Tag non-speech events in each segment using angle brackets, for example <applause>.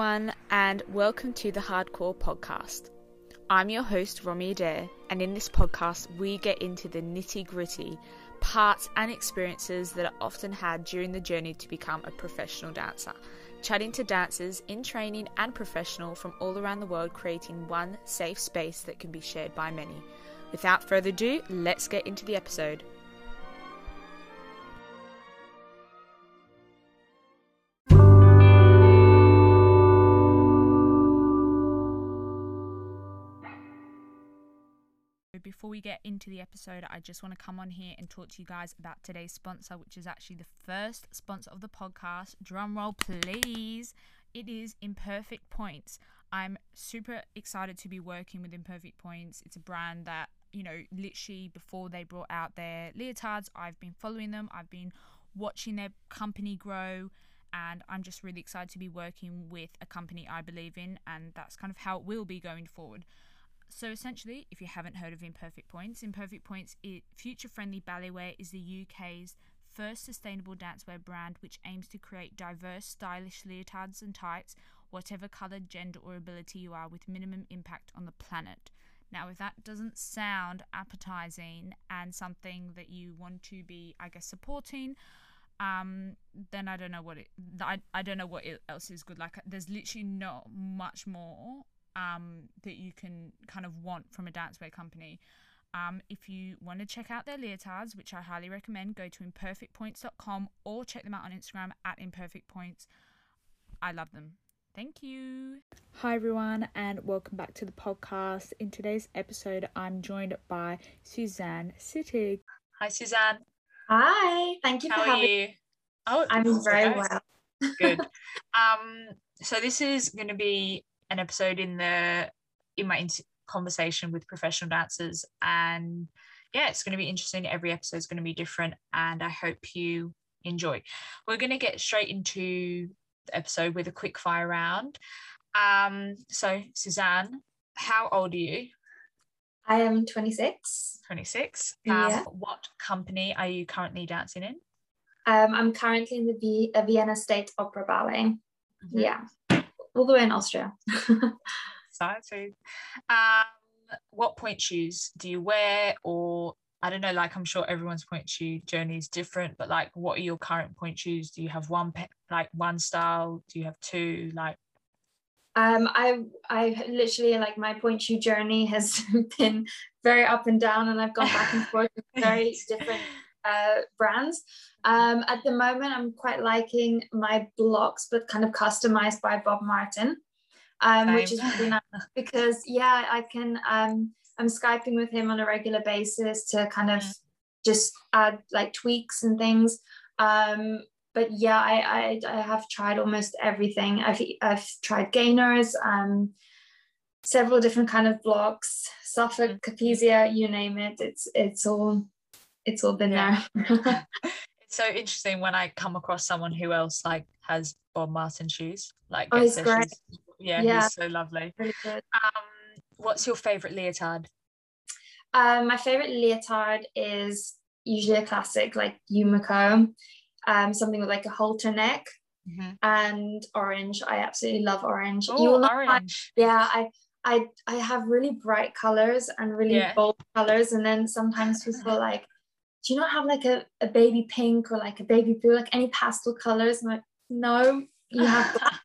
everyone, and welcome to the Hardcore Podcast. I'm your host, Romy Adair, and in this podcast, we get into the nitty gritty parts and experiences that are often had during the journey to become a professional dancer. Chatting to dancers in training and professional from all around the world, creating one safe space that can be shared by many. Without further ado, let's get into the episode. Before we get into the episode, I just want to come on here and talk to you guys about today's sponsor, which is actually the first sponsor of the podcast. Drum roll, please. It is Imperfect Points. I'm super excited to be working with Imperfect Points. It's a brand that, you know, literally before they brought out their leotards, I've been following them. I've been watching their company grow and I'm just really excited to be working with a company I believe in, and that's kind of how it will be going forward. So essentially, if you haven't heard of Imperfect Points, Imperfect Points future friendly Balletwear is the UK's first sustainable dancewear brand which aims to create diverse, stylish leotards and tights, whatever colour, gender, or ability you are, with minimum impact on the planet. Now, if that doesn't sound appetizing and something that you want to be, I guess, supporting, um, then I don't know what it. I, I don't know what else is good. Like, there's literally not much more um, that you can kind of want from a dancewear company. Um, if you want to check out their leotards, which I highly recommend, go to imperfectpoints.com or check them out on Instagram at imperfectpoints. I love them. Thank you. Hi, everyone, and welcome back to the podcast. In today's episode, I'm joined by Suzan Sittig. Hi, Suzan. Hi, thank you How for having you? Oh, I'm very well. Good. um, so this is going to be an episode in the in my conversation with professional dancers, and yeah, it's going to be interesting. Every episode is going to be different, and I hope you enjoy. We're going to get straight into the episode with a quick fire round. Um, so Suzan, how old are you? I am 26. 26. Um, yeah. What company are you currently dancing in? Um, I'm currently in the v- Vienna State Opera Ballet. Mm-hmm. Yeah, all the way in Austria. <laughs> Exciting. Um, what pointe shoes do you wear? Or I don't know, like I'm sure everyone's pointe shoe journey is different, but like what are your current pointe shoes? Do you have one, pe- like one style? Do you have two? Like, um, I I literally like my pointe shoe journey has <laughs> been very up and down, and I've gone back and forth with <laughs> very different uh, brands. Um, at the moment, I'm quite liking my Blochs, but kind of customized by Bob Martin, um, which is really nice because yeah, I can. Um, I'm skyping with him on a regular basis to kind of just add like tweaks and things. Um, but yeah, I, I, I have tried almost everything. I've I've tried Gaynors, um, several different kind of Blochs, Suffolk, mm. Capezio, you name it. It's it's all it's all been yeah. there. <laughs> <laughs> it's so interesting when I come across someone who else like has Bob Martin shoes. Like oh, he's great. Yeah, yeah, he's so lovely. Really. Um, what's your favorite leotard? Um, my favorite leotard is usually a classic like Yumiko um, something with like a halter neck mm-hmm. and orange. I absolutely love orange. Oh, you will orange. yeah, I I I have really bright colors and really yeah. bold colors, and then sometimes people <laughs> like, do you not have like a, a baby pink or like a baby blue, like any pastel colors? I'm like, no, you have <laughs>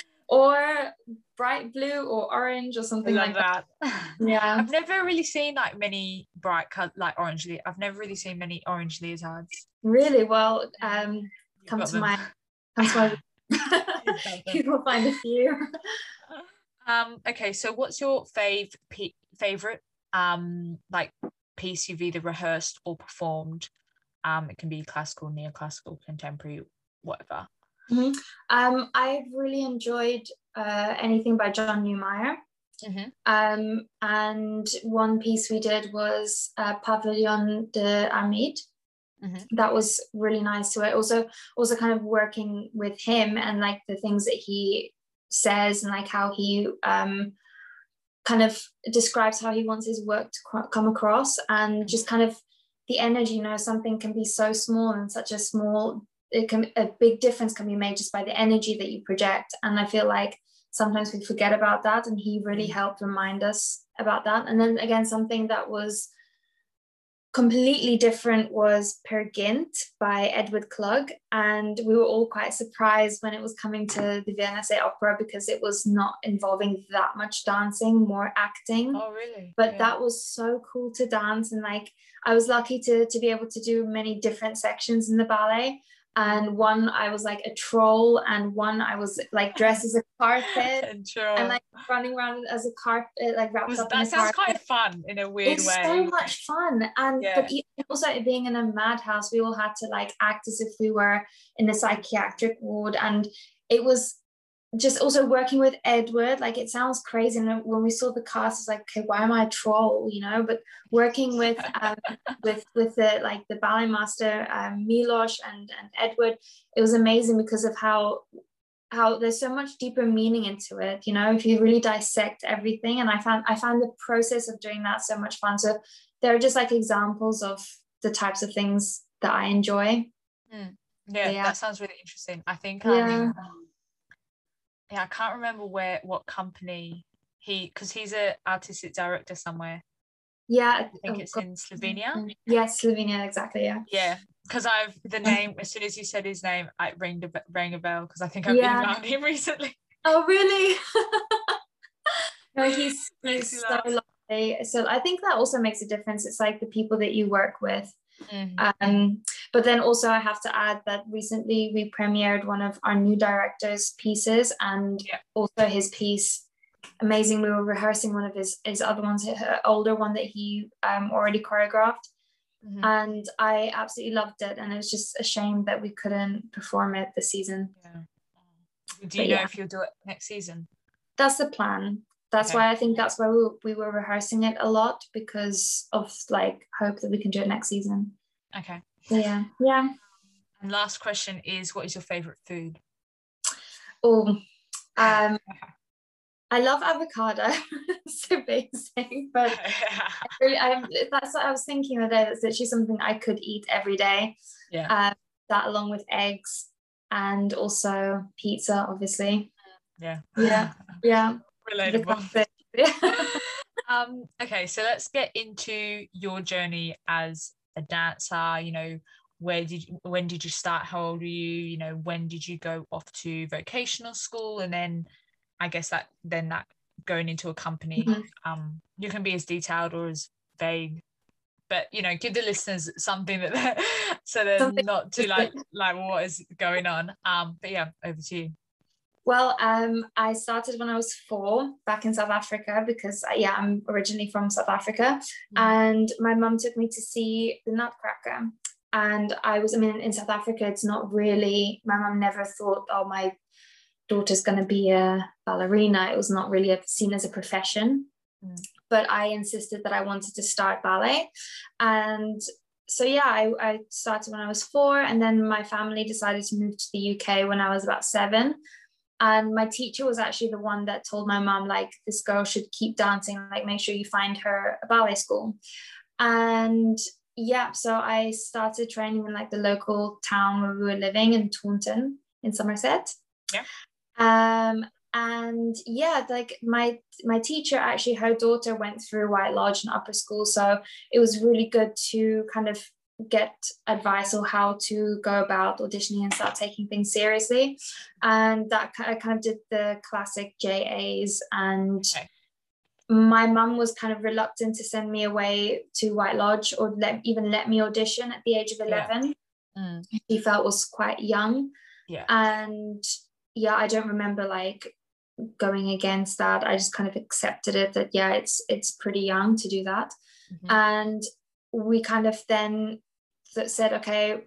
<laughs> or bright blue or orange or something like that. that. Yeah. I've never really seen like many bright color like orange. Le- I've never really seen many orange leotards. Really? Well, um come to, my, come to my <laughs> you will find a few. Um, okay, so what's your fave favorite um like piece you've either rehearsed or performed? Um, it can be classical, neoclassical, contemporary, whatever. Mm-hmm. Um, I've really enjoyed uh, anything by John Neumeier. Mm-hmm. Um, and one piece we did was uh, Pavillon de Armide. Mm-hmm. That was really nice. So I also also kind of working with him and like the things that he says and like how he um, kind of describes how he wants his work to come across and just kind of the energy. You know, something can be so small and such a small it can a big difference can be made just by the energy that you project and i feel like sometimes we forget about that and he really Mm. helped remind us about that and then again something that was completely different was Peer Gynt by Edward Clug. And we were all quite surprised when it was coming to the Vienna State Opera because it was not involving that much dancing, more acting. Oh, really? But Yeah. that was so cool to dance. And like, I was lucky to, to be able to do many different sections in the ballet. And one, I was like a troll, and one, I was like dressed as a carpet <laughs> And like running around as a carpet, like wrapped Was- up in that sounds carpet quite fun in a weird it's way. so much fun and Yeah. but also being in a madhouse we all had to like act as if we were in a psychiatric ward and it was just also working with edward like it sounds crazy and when we saw the cast it's like okay why am i a troll you know? But working with um, <laughs> with with the like the ballet master um, milos and and edward it was amazing because of how how there's so much deeper meaning into it you know? If you really dissect everything and i found i found the process of doing that so much fun. So there are just like examples of the types of things that i enjoy. Yeah, yeah. that sounds really interesting. I think um, Yeah. I can't remember where what company he because he's a artistic director somewhere. yeah I think oh, it's God. in Slovenia. Mm-hmm. yes slovenia exactly yeah Yeah, because I've the <laughs> name as soon as you said his name, I rang, the, rang a bell because I think I've Yeah. emailed him <laughs> recently. oh really <laughs> no he's, he's so lovely so i think that also makes a difference it's like the people that you work with Mhm. Um, but then also I have to add that recently we premiered one of our new director's pieces and Yeah. also his piece amazing we were rehearsing one of his his other ones older one that he um, already choreographed Mhm. and I absolutely loved it and it was just a shame that we couldn't perform it this season Yeah. Do But you know yeah. if you'll do it next season? that's the plan that's Okay. why I think that's why we, we were rehearsing it a lot because of like hope that we can do it next season Okay. So, yeah yeah And last question is, what is your favorite food? Oh, um, <laughs> I love avocado. <laughs> so basic, but <laughs> I really, I, that's what I was thinking the other day. That's literally something I could eat every day. yeah. Um, that along with eggs and also pizza, obviously. Yeah. Yeah. Yeah. Relatable. <laughs> um okay so let's get into your journey as a dancer you know where did you, when did you start? How old were you? You know when did you go off to vocational school? And then i guess that then that going into a company Mhm. um you can be as detailed or as vague but you know give the listeners something that they're, <laughs> so they're Something not too like like what is going on. Um but yeah over to you Well, um, I started when I was four back in South Africa because, uh, yeah, I'm originally from South Africa. And my mum took me to see the Nutcracker. And I was, I mean, in South Africa, it's not really, my mum never thought, oh, my daughter's going to be a ballerina. It was not really seen as a profession. Mm. But I insisted that I wanted to start ballet. And so yeah, I, I started when I was four, and then my family decided to move to the UK when I was about seven. And my teacher was actually the one that told my mom, like, this girl should keep dancing, like, make sure you find her a ballet school. And yeah, so I started training in like the local town where we were living in Taunton in Somerset. Yeah. Um, and yeah, like my my teacher actually, her daughter went through White Lodge and upper school, so it was really good to kind of get advice on how to go about auditioning and start taking things seriously. And that I kind of did the classic JAs and Okay. my mum was kind of reluctant to send me away to White Lodge or let even let me audition at the age of Yeah. 11. Mm. She felt was quite young. Yeah. And yeah, I don't remember like going against that. I just kind of accepted it that yeah, it's it's pretty young to do that. Mhm. And we kind of then th- said, okay,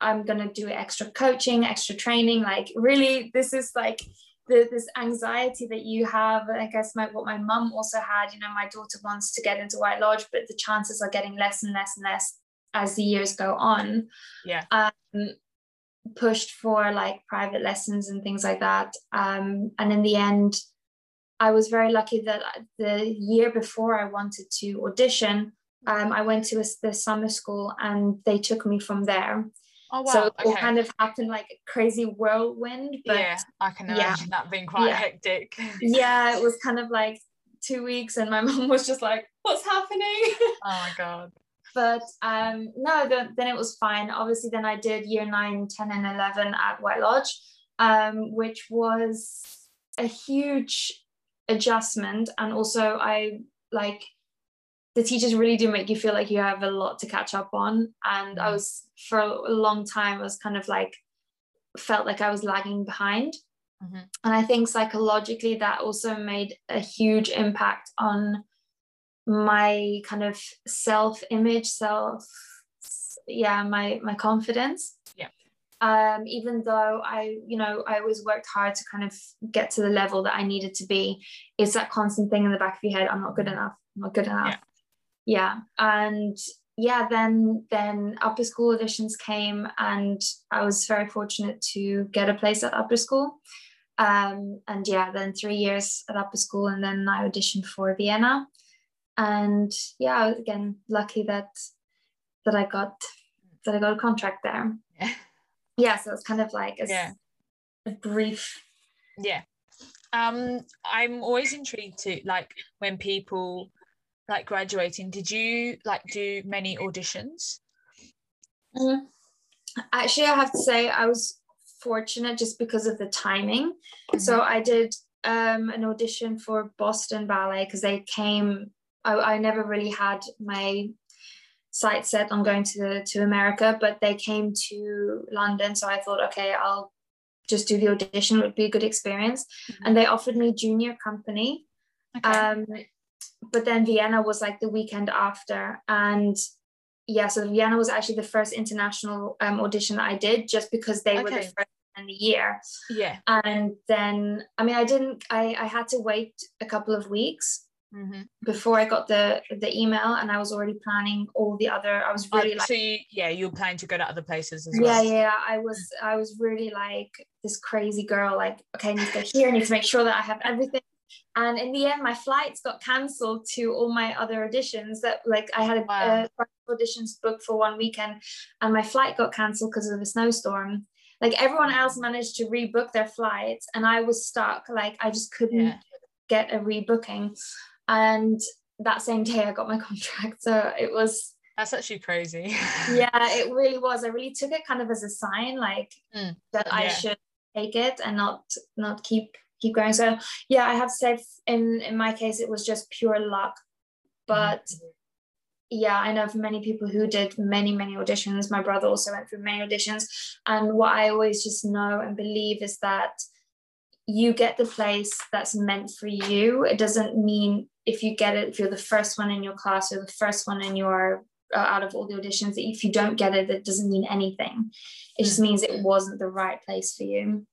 I'm gonna do extra coaching, extra training. Like really, this is like the, this anxiety that you have. I guess my what my mum also had. You know, my daughter wants to get into White Lodge, but the chances are getting less and less and less as the years go on. Yeah. Um, pushed for like private lessons and things like that. Um, and in the end, I was very lucky that the year before I wanted to audition, um, I went to a, the summer school and they took me from there. Oh wow. So it okay. kind of happened like a crazy whirlwind. But yeah, I can yeah. imagine that being quite Yeah. hectic. yeah, it was <laughs> kind of like two weeks, and my <laughs> mom was just like, "What's happening?" Oh my <laughs> god. but um, no, then, then it was fine. Obviously, then I did year nine, 10, and 11 at White Lodge, um, which was a huge adjustment. And also, I like the teachers really do make you feel like you have a lot to catch up on. And I Mm. was, for a long time, I was kind of like, felt like I was lagging behind. Mhm. And I think psychologically, that also made a huge impact on my kind of self image self yeah my my confidence Yeah. um even though i you know i always worked hard to kind of get to the level that i needed to be it's that constant thing in the back of your head i'm not good enough i'm not good enough yeah, and yeah then then upper school auditions came and i was very fortunate to get a place at upper school um and yeah then three years at upper school and then i auditioned for vienna and yeah I was again lucky that that i got that i got a contract there Yeah. <laughs> yeah so it's kind of like a, Yeah. a brief Yeah. Um, I'm always intrigued to like when people like graduating, did you like do many auditions? Mm. actually i have to say i was fortunate just because of the timing. So i did um an audition for boston ballet because they came I, I never really had my sight set on going to to america but they came to london. So i thought okay i'll just do the audition. It would be a good experience. And they offered me junior company. Okay. um but then vienna was like the weekend after and yeah so vienna was actually the first international um, audition that i did just because they were the first in the year yeah. and then i mean i didn't i i had to wait a couple of weeks Mm-hmm. before i got the the email and i was already planning all the other i was really like so you, yeah, you're planning to go to other places as yeah, well. Yeah, yeah, I was I was really like this crazy girl, like, okay, I need to go here, I need to make sure that I have everything. And in the end, my flights got cancelled to all my other auditions that like I had Wow. uh, auditions booked for one weekend and my flight got cancelled because of a snowstorm. Like everyone else managed to rebook their flights and I was stuck. Like I just couldn't Yeah. get a rebooking. And that same day I got my <laughs> contract. So it was That's actually crazy. <laughs> yeah it really was i really took it kind of as a sign like Mm, that i should take it and not not keep keep going. So yeah i have to say in in my case it was just pure luck. But yeah i know for many people who did many many auditions my brother also went through many auditions. And what i always just know and believe is that you get the place that's meant for you. It doesn't mean if you get it if you're the first one in your class or the first one in your uh, out of all the auditions if you don't get it that doesn't mean anything. It just means it wasn't the right place for you.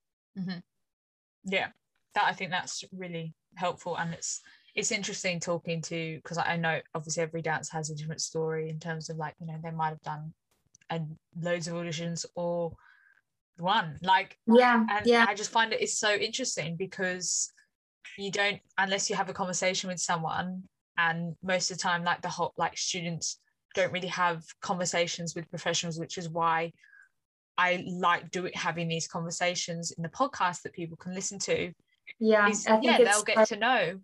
Yeah that i think that's really helpful. And it's it's interesting talking to because i know obviously every dance has a different story in terms of like you know they might have done and loads of auditions or one like yeah and yeah. I just find it is so interesting because you don't unless you have a conversation with someone and most of the time like the whole like students don't really have conversations with professionals which is why i like doing having these conversations in the podcast that people can listen to yeah I think yeah they'll get to know.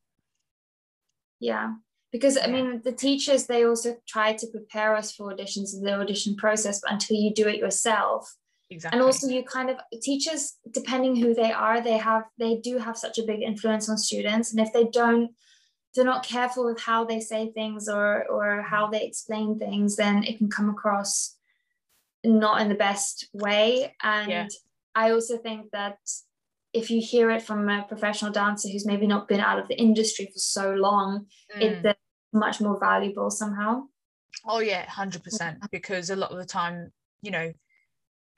Yeah because i mean the teachers they also try to prepare us for auditions and the audition process but until you do it yourself. Exactly. and also you kind of teachers depending who they are they have they do have such a big influence on students. And if they don't they're not careful with how they say things or or how they explain things then it can come across not in the best way. And Yeah. i also think that if you hear it from a professional dancer who's maybe not been out of the industry for so long Mm. it's much more valuable somehow Oh yeah, hundred percent. Because a lot of the time, you know,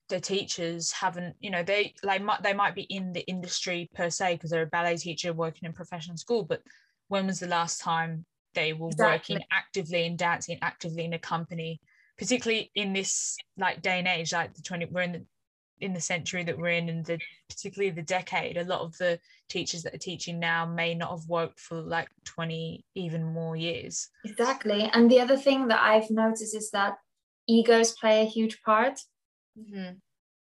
the teachers haven't, you know, they like might they might be in the industry per se because they're a ballet teacher working in professional school, but when was the last time they were Exactly. working actively and dancing actively in a company, particularly in this like day and age, like the twenty, we're in the in the century that we're in, and the particularly the decade. A lot of the teachers that are teaching now may not have worked for like twenty even more years. Exactly. And the other thing that I've noticed is that egos play a huge part. mm-hmm.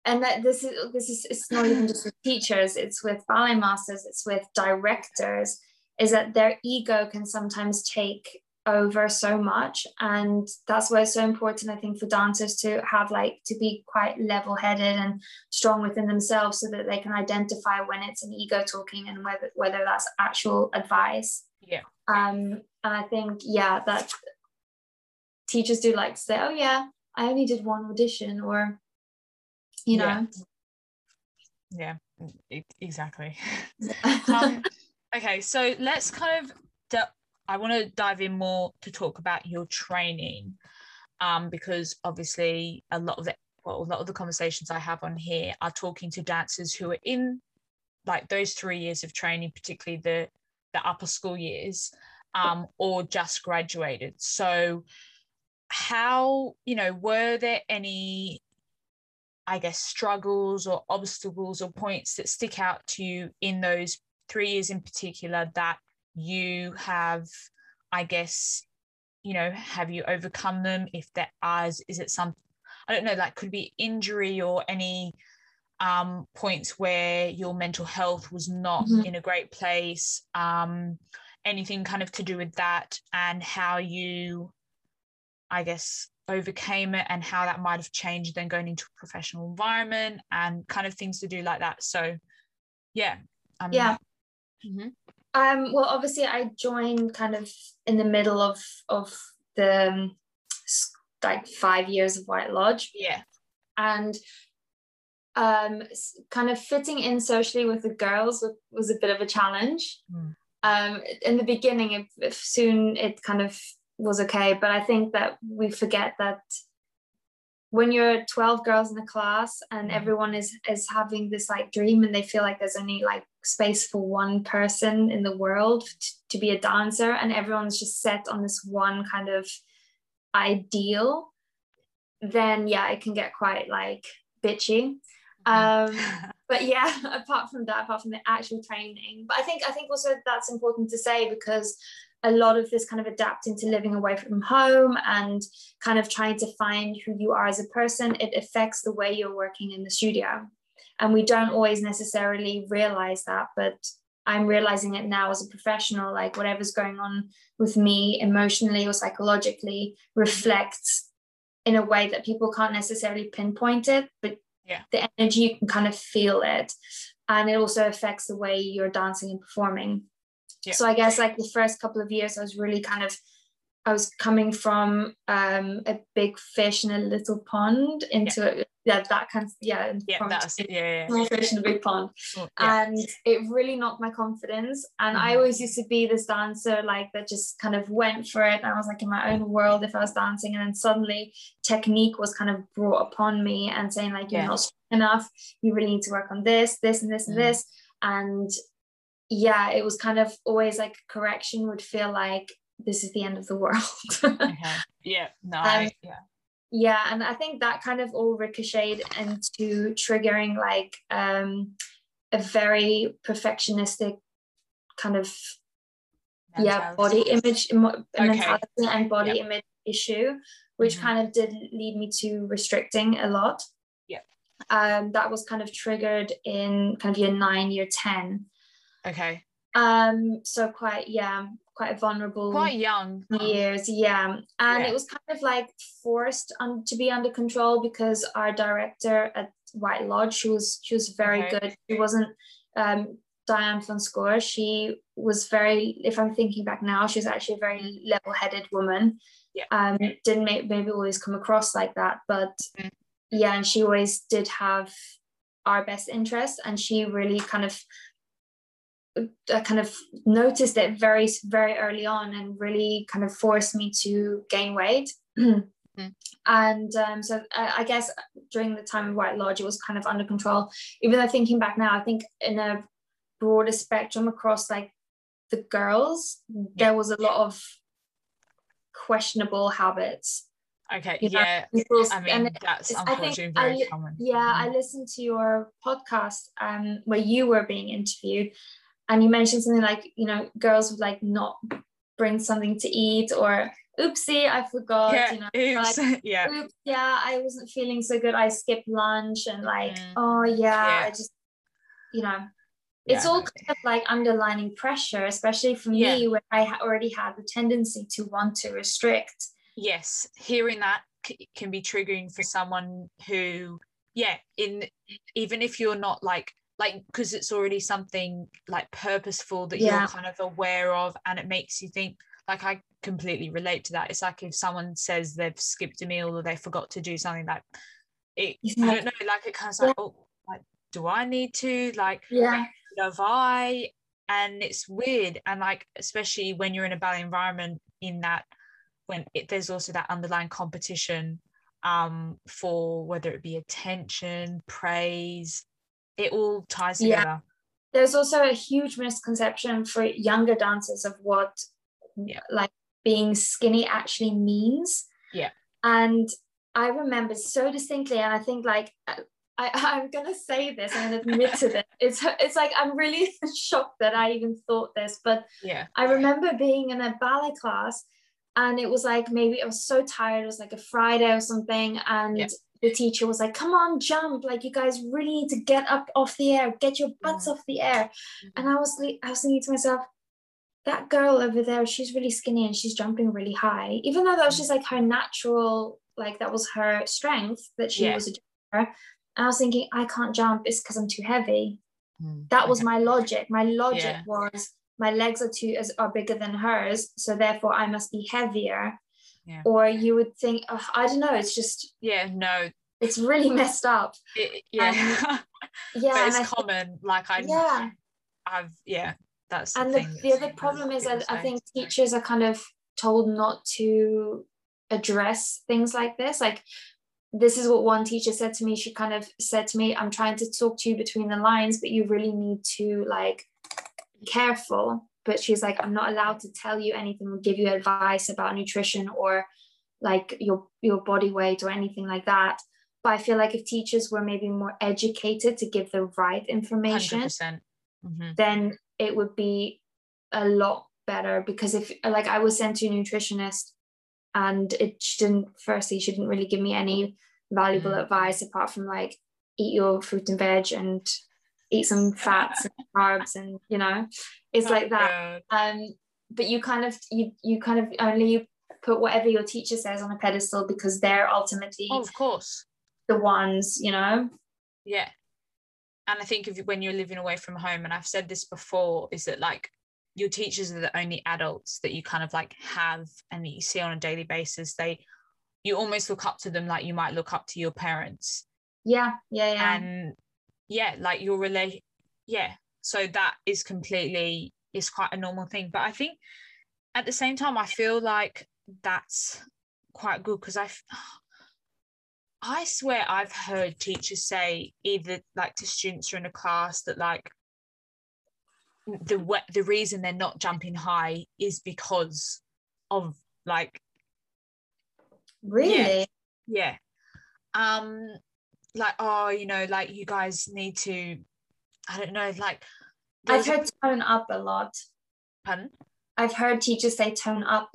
and that this is this is it's not even just with teachers it's with ballet masters it's with directors is that their ego can sometimes take over so much. And that's why it's so important i think for dancers to have like to be quite level headed and strong within themselves so that they can identify when it's an ego talking and whether whether that's actual advice. Yeah. Um and i think yeah that teachers do like to say oh yeah i only did one audition or you know? Yeah, yeah exactly. <laughs> Um, okay so let's kind of I want to dive in more to talk about your training, um, because obviously a lot of the well, a lot of the conversations I have on here are talking to dancers who are in like those three years of training, particularly the the upper school years, um, or just graduated. So, how you know were there any I guess struggles or obstacles or points that stick out to you in those three years in particular that you have i guess you know have you overcome them if there is is it some i don't know like could be injury or any um, points where your mental health was not mm-hmm. in a great place um, anything kind of to do with that and how you i guess overcame it and how that might have changed then going into a professional environment and kind of things to do like that so yeah um, yeah mm-hmm. Um, well, obviously, I joined kind of in the middle of of the um, like five years of White Lodge. Yeah, and um, kind of fitting in socially with the girls was a bit of a challenge. Mm. Um, in the beginning, if, if soon it kind of was okay, but I think that we forget that when you're 12 girls in a class and mm. everyone is is having this like dream and they feel like there's only like space for one person in the world t- to be a dancer and everyone's just set on this one kind of ideal then yeah it can get quite like bitchy mm-hmm. um <laughs> but yeah <laughs> apart from that apart from the actual training but i think i think also that's important to say because a lot of this kind of adapting to living away from home and kind of trying to find who you are as a person, it affects the way you're working in the studio. And we don't always necessarily realize that, but I'm realizing it now as a professional, like whatever's going on with me emotionally or psychologically reflects in a way that people can't necessarily pinpoint it, but yeah. the energy you can kind of feel it. And it also affects the way you're dancing and performing. Yeah. So I guess like the first couple of years, I was really kind of, I was coming from um, a big fish in a little pond into yeah. A, yeah that kind of yeah yeah that's yeah, yeah. fish in a big pond, oh, yeah. and it really knocked my confidence. And mm-hmm. I always used to be this dancer like that just kind of went for it. And I was like in my own world if I was dancing, and then suddenly technique was kind of brought upon me and saying like you're not strong enough. You really need to work on this, this, and this, and mm. this. And yeah, it was kind of always like correction would feel like this is the end of the world. okay. <laughs> Yeah, no, um, yeah. Yeah, and I think that kind of all ricocheted into triggering like um, a very perfectionistic kind of mentality. yeah body image okay. mentality and body yep. image issue, which mm-hmm. kind of did lead me to restricting a lot. Yeah. Um, that was kind of triggered in kind of year nine, year ten Okay. Um, so quite yeah, quite vulnerable. Quite young. Years, yeah. And yeah. it was kind of like forced on to be under control because our director at White Lodge, she was she was very okay. good. She wasn't um Diane van Schoor, she was very, if I'm thinking back now, she was actually a very level headed woman. Yeah. Um, didn't may, maybe always come across like that, but mm. yeah, and she always did have our best interest, and she really kind of I kind of noticed it very, very early on and really kind of forced me to gain weight. <clears throat> mm. And um, so I, I, guess during the time of White Lodge, it was kind of under control. Even though thinking back now, I think in a broader spectrum across like the girls, yeah. there was a lot of questionable habits. Okay, you yeah. I mean, that's unfortunately very I, common. Yeah. I listened to your podcast um, where you were being interviewed, and you mentioned something like you know girls would like not bring something to eat or oopsie, I forgot. yeah, You know, oops. like, <laughs> yeah, oops, yeah, I wasn't feeling so good. I skipped lunch and like, Mhm. oh yeah, Yeah. I just, you know, it's Yeah, all kind of like underlining pressure, especially for Yeah. me, where I already had the tendency to want to restrict. yes hearing that c- can be triggering for someone who yeah in even if you're not like like because it's already something like purposeful that Yeah. you're kind of aware of and it makes you think like i completely relate to that it's like if someone says they've skipped a meal or they forgot to do something like it You i don't know like it kind of like oh like do i need to like Yeah, have I? And it's weird. And like, especially when you're in a ballet environment, in that when it, there's also that underlying competition um, for whether it be attention, praise, it all ties Yeah. together. there's also a huge misconception for younger dancers of what Yeah. like being skinny actually means. Yeah. And I remember so distinctly, and I think like I, I'm gonna say this, I'm gonna admit to this. It's it's like I'm really <laughs> shocked that I even thought this, but Yeah. I remember being in a ballet class and it was like maybe I was so tired, it was like a Friday or something, and Yeah. The teacher was like, Come on, jump, like you guys really need to get up off the air, get your butts Mhm. off the air. And I was like, I was thinking to myself, that girl over there, she's really skinny and she's jumping really high, even though that was just like her natural, like that was her strength that she Yeah. was a jumper. And I was thinking, I can't jump, it's because I'm too heavy Mm. that was Okay. my logic my logic Yeah. was my legs are too as are bigger than hers so therefore i must be heavier Yeah. or you would think oh, i don't know it's just Yeah, no, it's really <laughs> messed up it, yeah. <laughs> yeah it's common. Like I, yeah I've, yeah, that's and the, the other problem is I, I think teachers are kind of told not to address things like this like this is what one teacher said to me she kind of said to me i'm trying to talk to you between the lines but you really need to like be careful but she's like i'm not allowed to tell you anything or give you advice about nutrition or like your your body weight or anything like that but i feel like if teachers were maybe more educated to give the right information 100%. Mhm. then it would be a lot better because if like I was sent to a nutritionist and it didn't firstly she didn't really give me any valuable Mm. advice apart from like eat your fruit and veg and eat some fats and carbs and you know it's Oh, like that. God. um but you kind of you you kind of only put whatever your teacher says on a pedestal because they're ultimately Oh, of course. the ones you know? Yeah. And i think if you- when you're living away from home and i've said this before is that like your teachers are the only adults that you kind of like have and that you see on a daily basis. They you almost look up to them like you might look up to your parents. Yeah yeah yeah. And yeah like your relate yeah so that is completely is quite a normal thing. But i think at the same time i feel like that's quite good because i i swear i've heard teachers say either like to students who are in a class that like the the reason they're not jumping high is because of like really? Yeah. Um like oh you know like you guys need to i don't know like I've a- heard tone up a lot pardon? I've heard teachers say tone up.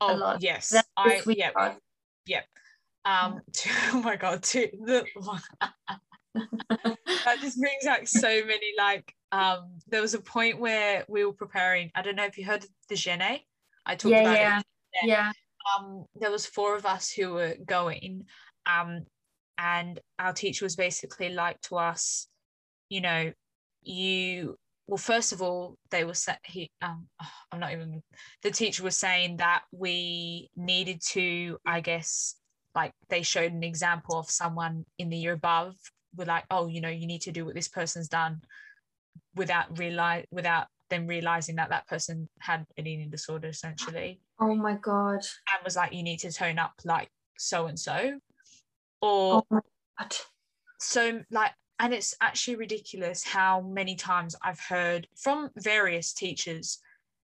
oh lot. yes That's i yeah part. um <laughs> oh my god to the <laughs> that just brings back so many like um there was a point where we were preparing i don't know if you heard the gene i talked Yeah, about yeah, it yeah. um there was four of us who were going um and our teacher was basically like to us you know you well first of all they were set he um <sighs> i'm not even the teacher was saying that we needed to i guess like they showed an example of someone in the year above with like oh you know you need to do what this person's done without realize without them realizing that that person had an eating disorder essentially Oh my god. and was like, you need to tone up like so and so. Or Oh my god. so like, and it's actually ridiculous how many times I've heard from various teachers,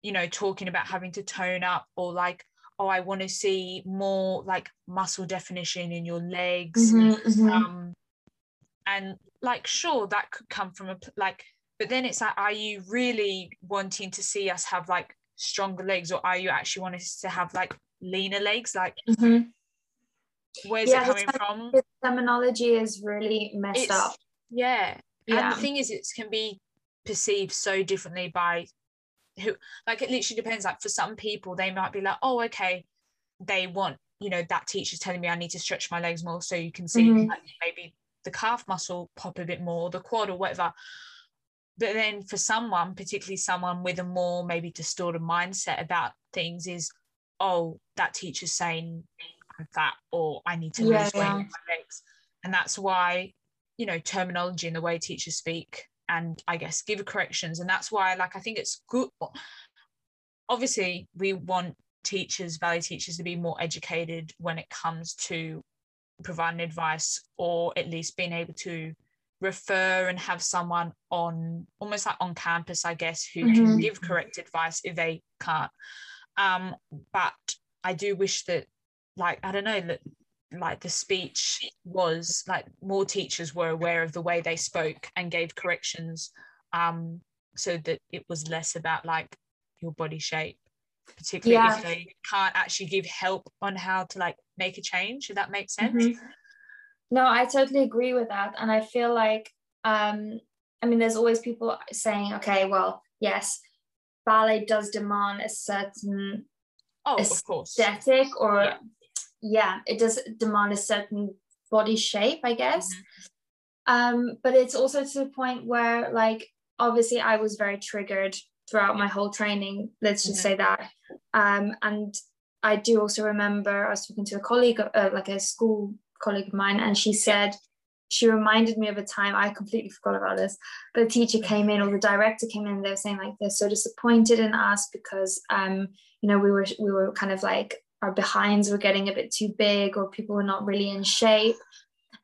you know, talking about having to tone up or like, oh, I want to see more like muscle definition in your legs. Mhm, mhm. Um, and like, sure, that could come from a like, but then it's like, are you really wanting to see us have like stronger legs or are you actually wanting us to have like leaner legs like mm-hmm where's Yeah, it coming from The terminology is really messed It's- up. Yeah and the thing is it can be perceived so differently by who like it literally depends like for some people they might be like oh okay they want you know that teacher's telling me i need to stretch my legs more so you can see Mhm. like, maybe the calf muscle pop a bit more the quad or whatever but then for someone particularly someone with a more maybe distorted mindset about things is oh that teacher's saying i'm fat or i need to Yeah, lose weight yeah. my legs and that's why you know terminology and the way teachers speak and i guess give corrections and that's why like i think it's good obviously we want teachers value teachers to be more educated when it comes to providing advice or at least being able to refer and have someone on almost like on campus i guess who can Mhm. give correct advice if they can't um but i do wish that like i don't know that like the speech was like more teachers were aware of the way they spoke and gave corrections um so that it was less about like your body shape particularly Yeah. if they can't actually give help on how to like make a change if that makes sense Mhm. No, I totally agree with that. And I feel like, um, I mean, there's always people saying, okay, well, yes, ballet does demand a certain oh Aes- of course aesthetic, or Yeah. Yeah. it does demand a certain body shape, I guess. Mhm. Um, but it's also to the point where, like, obviously, I was very triggered throughout my whole training. Let's just Mhm. say that. Um, and I do also remember I was talking to a colleague, uh, like a school colleague of mine, and she said she reminded me of a time I completely forgot about this. But a teacher came in, or the director came in, and they were saying like they're so disappointed in us because um, you know, we were we were kind of like our behinds were getting a bit too big, or people were not really in shape.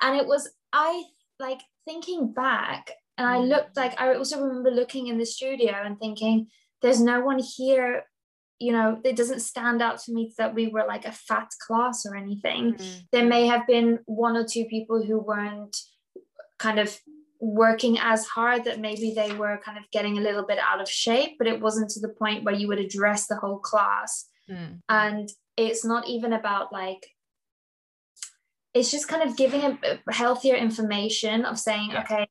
And it was I like thinking back, and I Mm. looked like I also remember looking in the studio and thinking, there's no one here you know, it doesn't stand out to me that we were like a fat class or anything. Mm. There may have been one or two people who weren't kind of working as hard that maybe they were kind of getting a little bit out of shape, but it wasn't to the point where you would address the whole class. Mm. And it's not even about like, it's just kind of giving a, a healthier information of saying, Yeah. okay,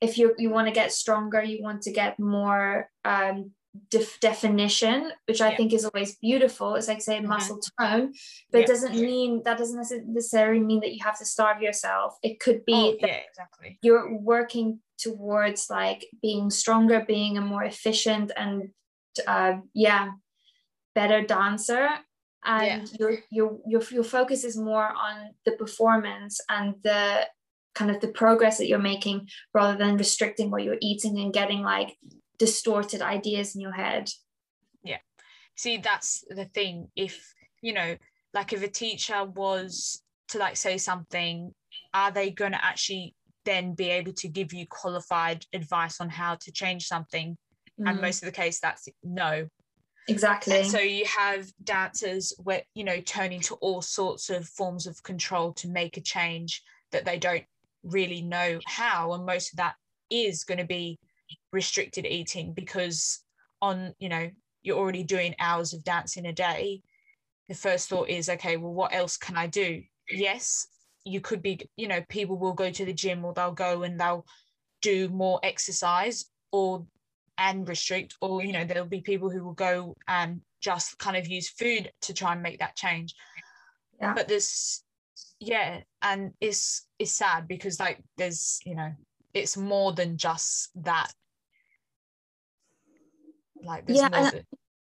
if you you want to get stronger, you want to get more um, def- definition, which I Yeah. think is always beautiful. It's like say Mhm. muscle tone, but Yeah. it doesn't mean that doesn't necessarily mean that you have to starve yourself. It could be oh that exactly you're working towards like being stronger, being a more efficient and uh, yeah, better dancer. And your, your your your focus is more on the performance and the kind of the progress that you're making rather than restricting what you're eating and getting like distorted ideas in your head. Yeah. See that's the thing. If you know like if a teacher was to like say something are they going to actually then be able to give you qualified advice on how to change something? And Mm, most of the case that's no exactly. and so you have dancers where you know turning to all sorts of forms of control to make a change that they don't really know how and most of that is going to be restricted eating because on you know you're already doing hours of dancing a day the first thought is okay well what else can i do yes you could be you know people will go to the gym or they'll go and they'll do more exercise or and restrict or you know there'll be people who will go and just kind of use food to try and make that change Yeah. but this yeah and it's it's sad because like there's you know it's more than just that like there's Yeah, more than,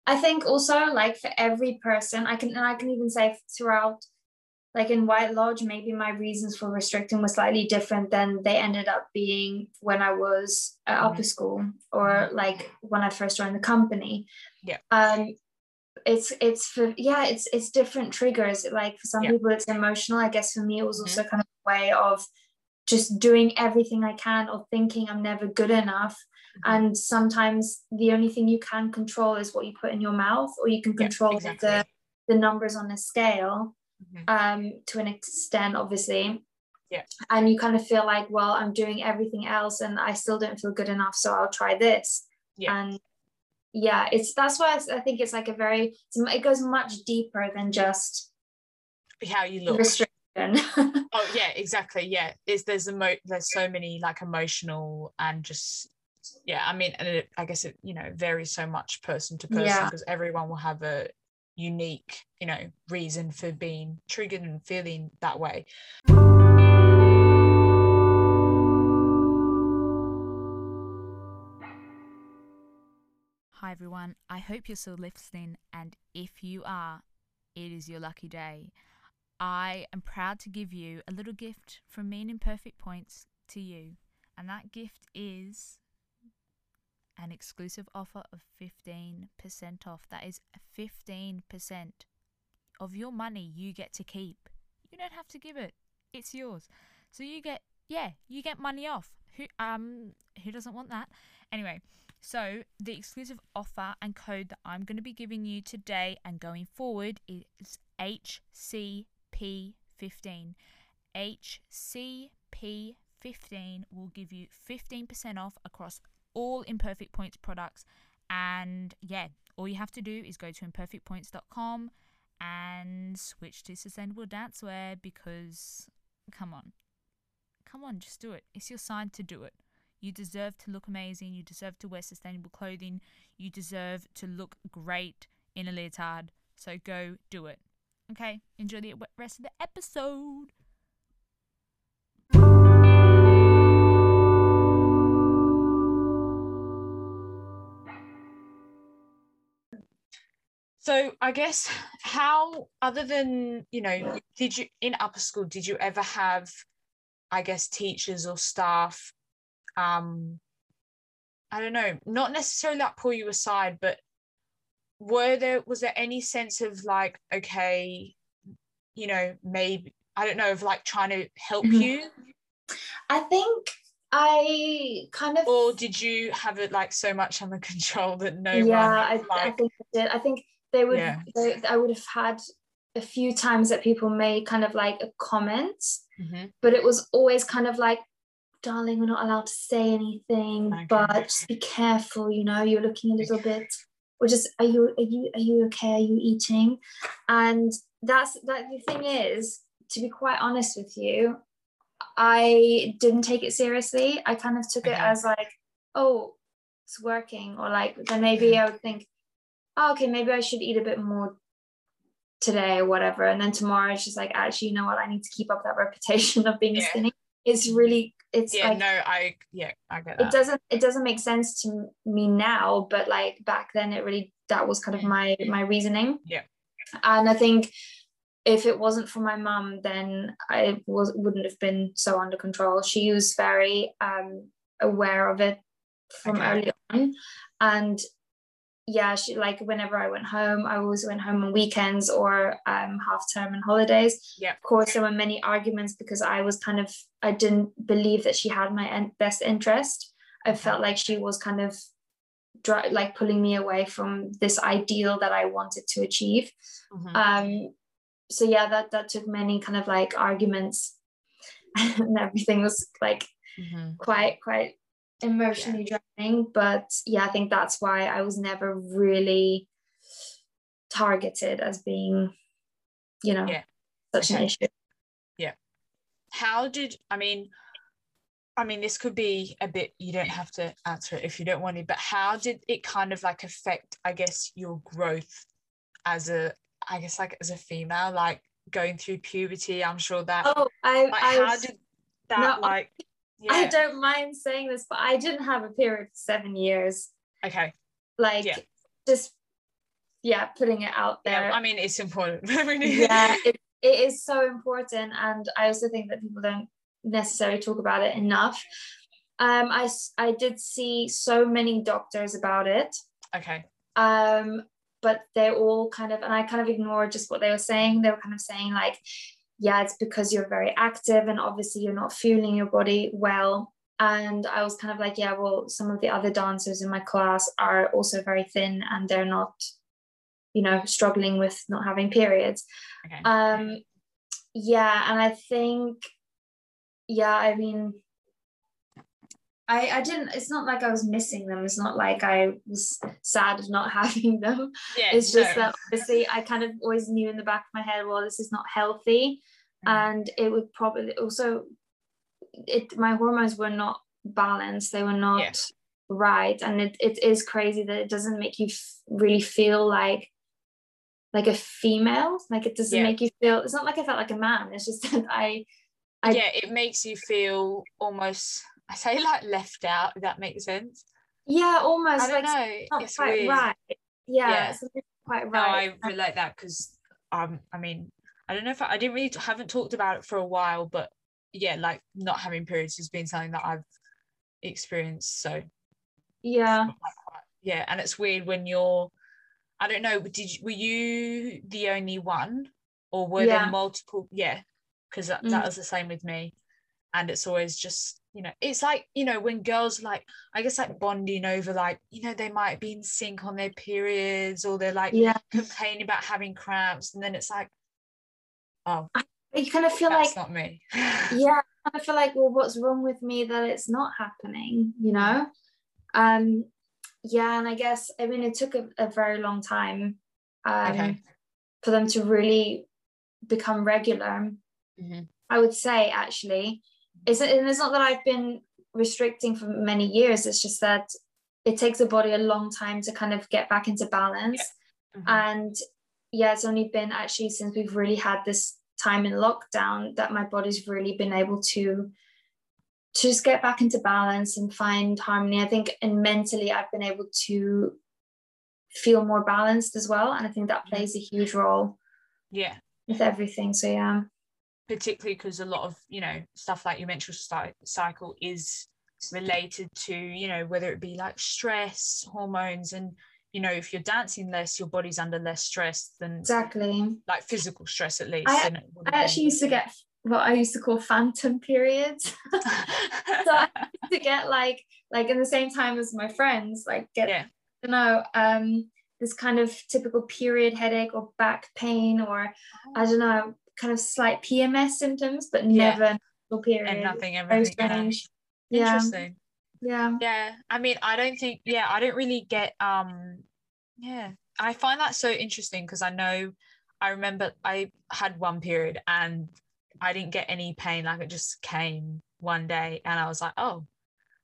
I think also like for every person, I can and I can even say throughout, like in White Lodge, maybe my reasons for restricting were slightly different than they ended up being when I was at upper Mhm. school or like when I first joined the company. Yeah. Um, it's it's for yeah, it's it's different triggers. Like for some Yeah. people, it's emotional. I guess for me, it was Mhm. also kind of a way of just doing everything I can or thinking I'm never good enough Mm-hmm. and sometimes the only thing you can control is what you put in your mouth or you can Yeah, control exactly. the the numbers on the scale Mhm. um to an extent obviously Yeah. and you kind of feel like well i'm doing everything else and i still don't feel good enough so i'll try this Yeah. and yeah it's that's why I think it's like a very it goes much deeper than just how you look restriction <laughs> oh yeah exactly yeah it's there's emo- there's so many like emotional and just yeah i mean and it, i guess it you know varies so much person to person because yeah. everyone will have a unique you know reason for being triggered and feeling that way Hi everyone, I hope you're still listening, and if you are, it is your lucky day. I am proud to give you a little gift from me and Imperfect Points to you, and that gift is an exclusive offer of 15% off. That is 15% of your money you get to keep. You don't have to give it. It's yours. So you get yeah, you get money off. Who um who doesn't want that? Anyway, so the exclusive offer and code that I'm going to be giving you today and going forward is HCP15. HCP15 will give you 15% off across all Imperfect Points products. And yeah, all you have to do is go to imperfectpoints.com and switch to sustainable dancewear because come on. Come on, just do it. It's your sign to do it. You deserve to look amazing. You deserve to wear sustainable clothing. You deserve to look great in a leotard. So go do it. Okay, enjoy the rest of the episode. So I guess how other than you know did you in upper school did you ever have I guess teachers or staff um I don't know not necessarily that pull you aside but were there was there any sense of like okay you know maybe I don't know of like trying to help mm-hmm. you I think I kind of or did you have it like so much under <laughs> control that no yeah one I, like, I think I did I think they would yeah. they, I would have had a few times that people made kind of like a comment mm-hmm. but it was always kind of like darling we're not allowed to say anything okay. but just be careful you know you're looking a little bit <laughs> or just are you are you are you okay are you eating and that's that the thing is to be quite honest with you i didn't take it seriously i kind of took okay. it as like oh it's working or like then maybe i would think oh, okay, maybe I should eat a bit more today or whatever. And then tomorrow it's just like, actually, you know what? I need to keep up that <laughs> reputation of being yeah. skinny. It's really, it's yeah, like, no, I, yeah, I get that. It doesn't, it doesn't make sense to me now, but like back then it really, that was kind of my, my reasoning. Yeah. And I think if it wasn't for my mum, then I was, wouldn't have been so under control. She was very um, aware of it from okay. early on. And yeah, she like whenever I went home, I always went home on weekends or um, half term and holidays. Yeah. Of course, there were many arguments because I was kind of I didn't believe that she had my best interest. I felt like she was kind of dry, like pulling me away from this ideal that I wanted to achieve. Mm-hmm. Um, so yeah, that that took many kind of like arguments, <laughs> and everything was like mm-hmm. quite quite emotionally yeah. Draining. But yeah, I think that's why I was never really targeted as being, you know, yeah. such okay. an issue. Yeah. How did I mean? I mean, this could be a bit, you don't have to answer it if you don't want to, but how did it kind of like affect, I guess, your growth as a, I guess, like as a female, like going through puberty? I'm sure that, oh, I, like, I how was, did that, no, like, yeah. I don't mind saying this, but I didn't have a period for seven years. Okay. Like yeah. just yeah, putting it out there. Yeah, I mean it's important. <laughs> yeah, it, it is so important. And I also think that people don't necessarily talk about it enough. Um, I, I did see so many doctors about it. Okay. Um, but they're all kind of, and I kind of ignored just what they were saying. They were kind of saying like, yeah, it's because you're very active and obviously you're not fueling your body well. And I was kind of like, yeah, well, some of the other dancers in my class are also very thin and they're not, you know, struggling with not having periods. Okay. Um, yeah, and I think, yeah, I mean, I, I didn't it's not like I was missing them. It's not like I was sad of not <laughs> having them. Yeah, It's just no. that obviously I kind of always knew in the back of my head, well, this is not healthy. Mm. And it would probably also it my hormones were not balanced, they were not Yeah. right. And it, it is crazy that it doesn't make you f- really feel like like a female. Like it doesn't Yeah. make you feel it's not like I felt like a man. It's just <laughs> that I I- yeah, it makes you feel almost I say like left out, if that makes sense. yeah, almost I don't like know. not It's quite weird. right. Yeah, Yeah. something quite right. No. I relate that because um I mean I don't know if I, I didn't really haven't talked about it for a while, but yeah, like not having periods has been something that I've experienced. So yeah. yeah, and it's weird when you're I don't know, did you, were you the only one or were Yeah. there multiple? Yeah, because that, Mm. that was the same with me. And it's always just, you know, it's like, you know, when girls like, I guess like bonding over like, you know, they might be in sync on their periods or they're like Yeah. complaining about having cramps. And then it's like, oh, You kind of feel that's like not me. yeah <laughs> i feel like well what's wrong with me that it's not happening you know um yeah and i guess i mean it took a, a very long time um Okay. for them to really become regular Mhm. i would say actually it's and it's not that i've been restricting for many years. It's just that it takes the body a long time to kind of get back into balance. Mhm. and yeah it's only been actually since we've really had this time in lockdown that my body's really been able to to just get back into balance and find harmony. I think and mentally i've been able to feel more balanced as well. And i think that plays a huge role yeah. with everything. So yeah particularly because a lot of you know stuff like your menstrual cycle is related to you know whether it be like stress hormones and you know if you're dancing less your body's under less stress than exactly. like physical stress at least. I- than it would have i actually used to get what i used to call phantom periods. <laughs> So I used to get like like in the same time as my friends like get yeah. don't know, um, this kind of typical period headache or back pain or I don't know, kind of slight PMS symptoms, but Yeah. never period. and nothing Very everything yeah. strange. Yeah, interesting yeah, yeah i mean i don't think yeah i don't really get um yeah i find that so interesting because i know i remember i had one period and i didn't get any pain like it just came one day and i was like oh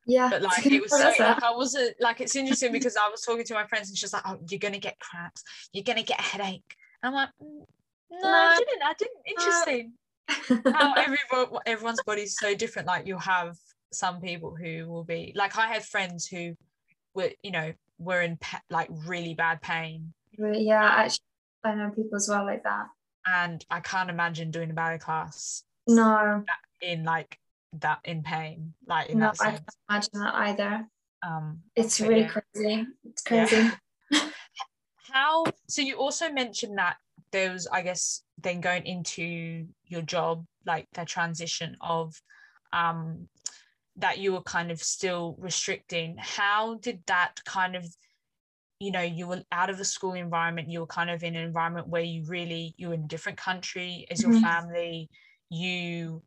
yeah. but like <laughs> it was so like i wasn't like it's interesting because i was talking to my friends and she's like oh you're gonna get cramps you're gonna get a headache and i'm like "Mm, no, i didn't i didn't interesting <laughs> how everyone everyone's body's so different like you'll have some people who will be like i had friends who were you know were in pa- like really bad pain yeah, actually, I know people as well like that. and i can't imagine doing a ballet class No, in like that in pain like in no, that I can't imagine that either. um It's really yeah. crazy. It's Yeah. crazy. <laughs> how so you also mentioned that there was i guess then going into your job like the transition of um that you were kind of still restricting how did that kind of you know you were out of the school environment you were kind of in an environment where you really you were in a different country as your Mhm. family you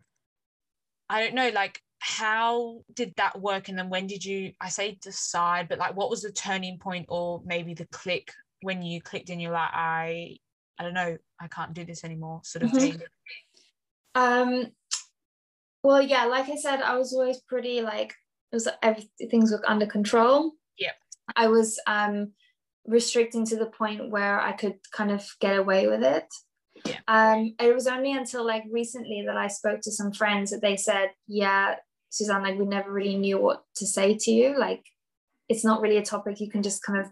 i don't know like how did that work and then when did you i say decide but like what was the turning point or maybe the click when you clicked and you're like i i don't know i can't do this anymore sort of Mhm. thing Um, well, yeah, like I said, I was always pretty like it was every, things were under control. Yeah, I was um restricting to the point where I could kind of get away with it. Yeah. Um, it was only until like recently that I spoke to some friends that they said, "Yeah, Suzan, like we never really knew what to say to you. Like, it's not really a topic you can just kind of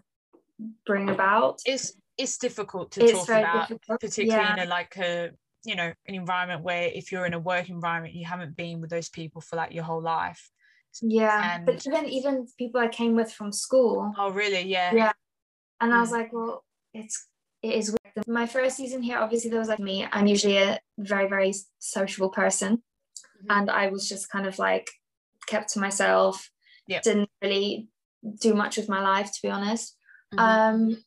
bring about." it's it's difficult to It's talk about difficult. particularly Yeah. in a like a you know an environment where if you're in a work environment you haven't been with those people for like your whole life Yeah, And- but even even people I came with from school, oh really yeah Yeah. and I was Mm. like, well, it's it is weird. My first season here, obviously, there was like me. I'm usually a very very sociable person, Mhm. and I was just kind of like kept to myself. Yep. Didn't really do much with my life, to be honest. Mhm. Um,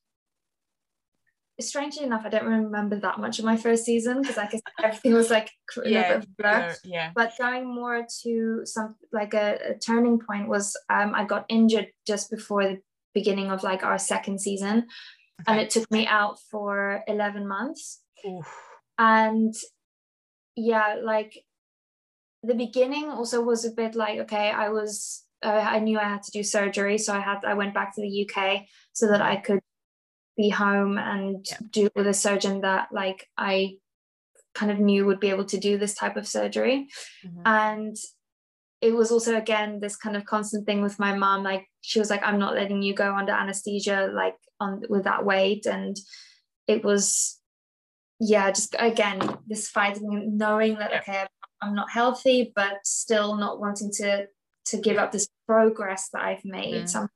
strangely enough, I don't remember that much of my first season because like everything was like <laughs> a Yeah, little bit of blur. Yeah. But going more to some like a, a turning point was um, I got injured just before the beginning of like our second season, and it took me out for eleven months. Oof. And yeah, like the beginning also was a bit like okay, I was uh, I knew I had to do surgery, so I had I went back to the UK so that I could be home and Yeah. do with a surgeon that like I kind of knew would be able to do this type of surgery Mhm. and it was also again this kind of constant thing with my mom like she was like i'm not letting you go under anesthesia like on with that weight and it was yeah just again this fighting knowing that Yeah. okay i'm not healthy but still not wanting to to give up this progress that i've made Mhm. so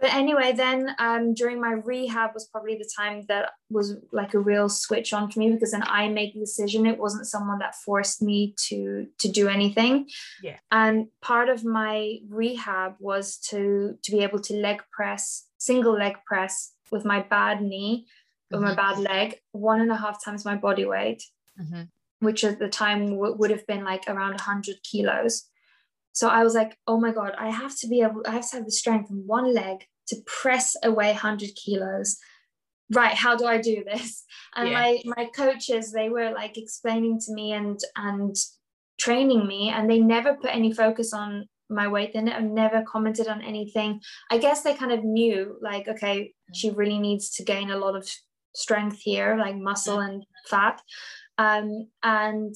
but anyway then um, during my rehab was probably the time that was like a real switch on for me because then i made the decision it wasn't someone that forced me to to do anything Yeah. and part of my rehab was to to be able to leg press single leg press with my bad knee with my Mhm. bad leg one and a half times my body weight Mhm. which at the time w- would have been like around 100 kilos. So I was like, oh my God, I have to be able, I have to have the strength in one leg to press away 100 kilos. Right, how do I do this? And Yeah. my my coaches, they were like explaining to me and and training me, and they never put any focus on my weight. They ne- never commented on anything. I guess they kind of knew, like, okay, she really needs to gain a lot of strength here, like muscle and fat um, and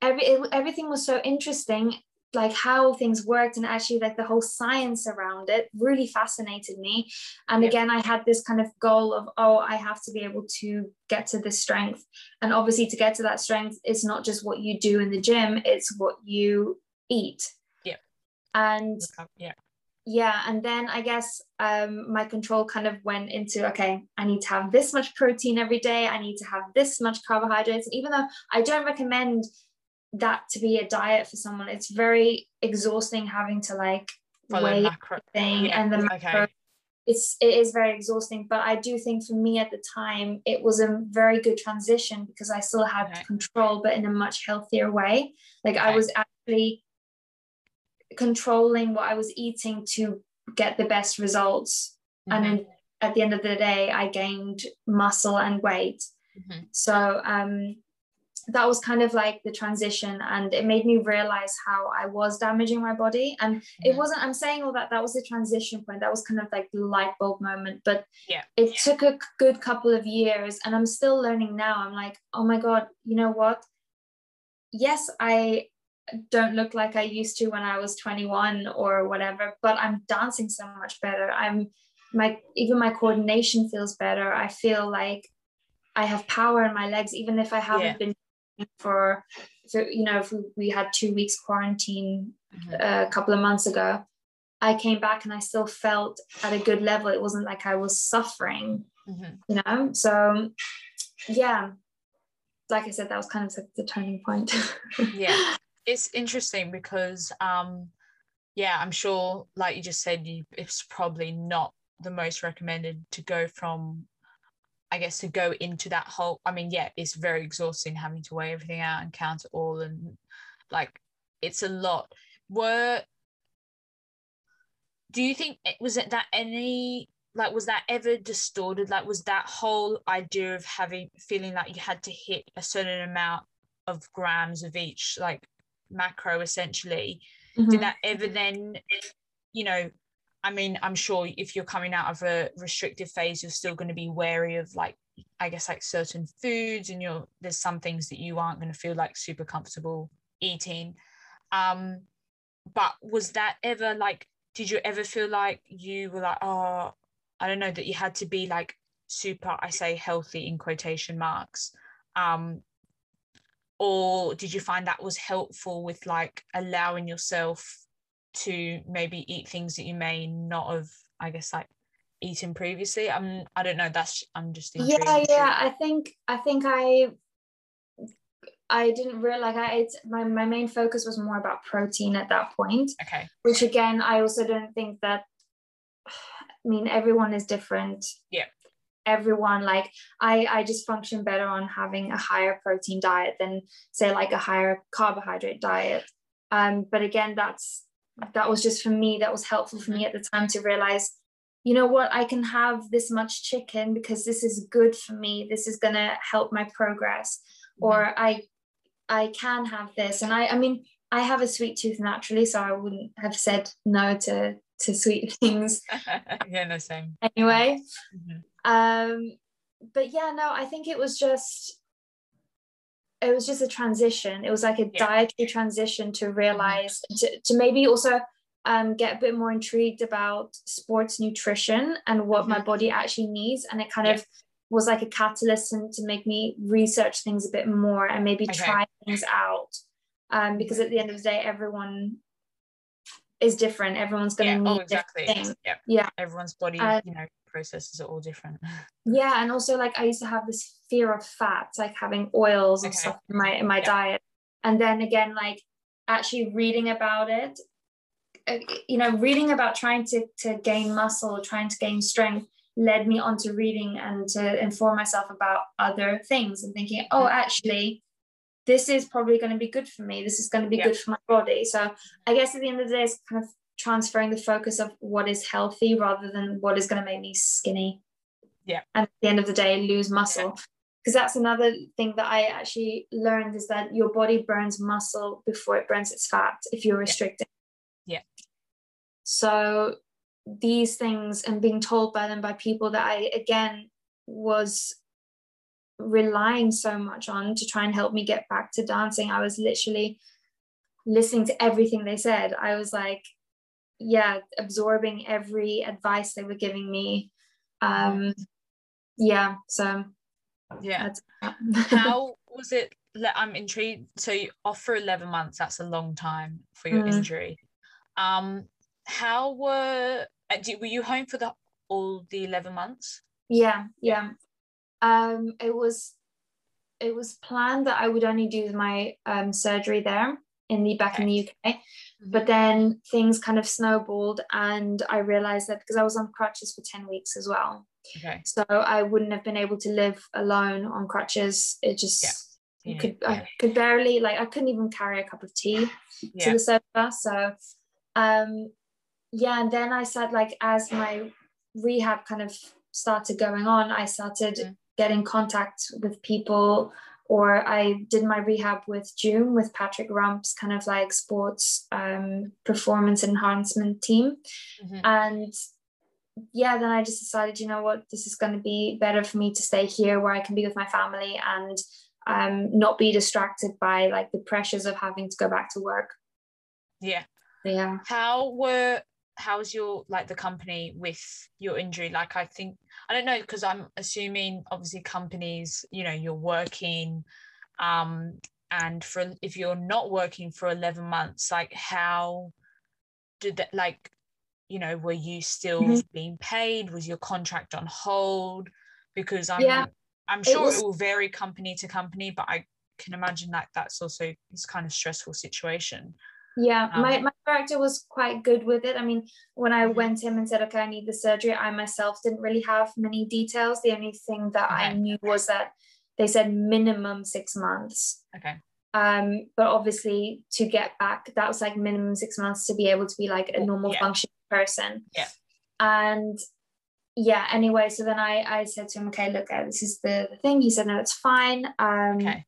every it, everything was so interesting like how things worked and actually like the whole science around it really fascinated me and Yeah. again i had this kind of goal of oh i have to be able to get to this strength and obviously to get to that strength it's not just what you do in the gym it's what you eat Yeah. and Yeah. yeah and then i guess um, my control kind of went into okay i need to have this much protein every day i need to have this much carbohydrates and even though i don't recommend that to be a diet for someone it's very exhausting having to like Follow weigh macro. everything Yeah. and the Okay. it's it is very exhausting but i do think for me at the time it was a very good transition because i still had Okay. control but in a much healthier way like i was actually controlling what i was eating to get the best results and Mhm. then at the end of the day i gained muscle and weight Mhm. so um that was kind of like the transition and it made me realize how i was damaging my body. And it Mhm. wasn't i'm saying all that that was the transition point. That was kind of like the light bulb moment. But Yeah. it took a good couple of years and i'm still learning now. I'm like oh my god you know what? Yes i don't look like i used to when i was 21 or whatever but i'm dancing so much better. I'm my even my coordination feels better. I feel like i have power in my legs even if i haven't Yeah. been for so you know if we, we had two weeks quarantine Mhm. a couple of months ago i came back and i still felt at a good level. It wasn't like i was suffering Mhm. you know? So yeah. Like i said that was kind of the turning point. <laughs> Yeah. It's interesting because um yeah i'm sure like you just said you it's probably not the most recommended to go from i guess to go into that whole i mean yeah it's very exhausting having to weigh everything out and count it all and like it's a lot were do you think it was it that any like was that ever distorted like was that whole idea of having feeling like you had to hit a certain amount of grams of each like macro essentially Mhm. did that ever then you know i mean i'm sure if you're coming out of a restrictive phase you're still going to be wary of like i guess like certain foods and you're there's some things that you aren't going to feel like super comfortable eating. Um but was that ever like did you ever feel like you were like oh i don't know that you had to be like super i say healthy in quotation marks? Um or did you find that was helpful with like allowing yourself to maybe eat things that you may not have i guess like eaten previously. I'm i don't know that's i'm just intrigued yeah yeah i think i think i i didn't realize i ate my, my main focus was more about protein at that point okay. which again i also don't think that i mean everyone is different. Yeah. everyone like i i just function better on having a higher protein diet than say like a higher carbohydrate diet. Um but again that's that was just for me that was helpful for me at the time to realize you know what i can have this much chicken because this is good for me. This is going to help my progress. Mm-hmm. or i i can have this. And i i mean i have a sweet tooth naturally so i wouldn't have said no to to sweet <laughs> things. <laughs> Yeah no same. Anyway mm-hmm. um but yeah no i think it was just it was just a transition it was like a yeah. dietary transition to realize mm-hmm. to, to maybe also um, get a bit more intrigued about sports nutrition and what mm-hmm. my body actually needs and it kind yeah. of was like a catalyst and to make me research things a bit more and maybe okay. try things out um, because at the end of the day everyone is different. Everyone's going to yeah, need oh, exactly. Things. Yeah. yeah. Everyone's body, uh, you know, processes are all different. <laughs> yeah, and also like I used to have this fear of fats, like having oils and okay. stuff in my in my yeah. diet, and then again, like actually reading about it, uh, you know, reading about trying to to gain muscle, trying to gain strength led me on to reading and to inform myself about other things and thinking oh mm. actually this is probably going to be good for me. This is going to be yeah. good for my body. So I guess at the end of the day, it's kind of transferring the focus of what is healthy rather than what is going to make me skinny. Yeah. And at the end of the day, lose muscle. Because yeah. that's another thing that I actually learned is that your body burns muscle before it burns its fat if you're restricted. Yeah. So these things and being told by them by people that I again was relying so much on to try and help me get back to dancing. I was literally listening to everything they said. I was like, yeah, absorbing every advice they were giving me. Um, yeah, so yeah. <laughs> How was it? I'm intrigued. So you off for 11 months, that's a long time for your mm. injury. Um, how were, uh, were you home for the all the 11 months? Yeah, yeah um, it was it was planned that I would only do my um, surgery there in the back in the UK. Mm-hmm. But then things kind of snowballed, and I realized that because I was on crutches for 10 weeks as well. Okay. So I wouldn't have been able to live alone on crutches. It just yeah. Yeah. could yeah. I could barely like I couldn't even carry a cup of tea to the sofa. So um yeah, and then I said like as my rehab kind of started going on, I started mm-hmm get in contact with people or I did my rehab with June with Patrick Rump's kind of like sports um, performance enhancement team. Mm-hmm. And yeah, then I just decided, you know what, this is going to be better for me to stay here where I can be with my family and um, not be distracted by like the pressures of having to go back to work. Yeah. Yeah. How were how's your like the company with your injury like i think i don't know because i'm assuming obviously companies you know you're working um and for if you're not working for 11 months like how did that like you know were you still mm-hmm. being paid? Was your contract on hold? Because i'm yeah, i'm sure it, was, it will vary company to company but i can imagine that that's also this kind of stressful situation yeah, um, my, my director was quite good with it. I mean, when I mm-hmm. went to him and said, okay, I need the surgery, I myself didn't really have many details. The only thing that okay. I knew was that they said minimum six months. Okay. Um, but obviously to get back, that was like minimum six months to be able to be like a normal yeah. functioning person. Yeah. And yeah, anyway, so then I I said to him, okay, look, uh, this is the, the thing. He said, no, it's fine. Um, okay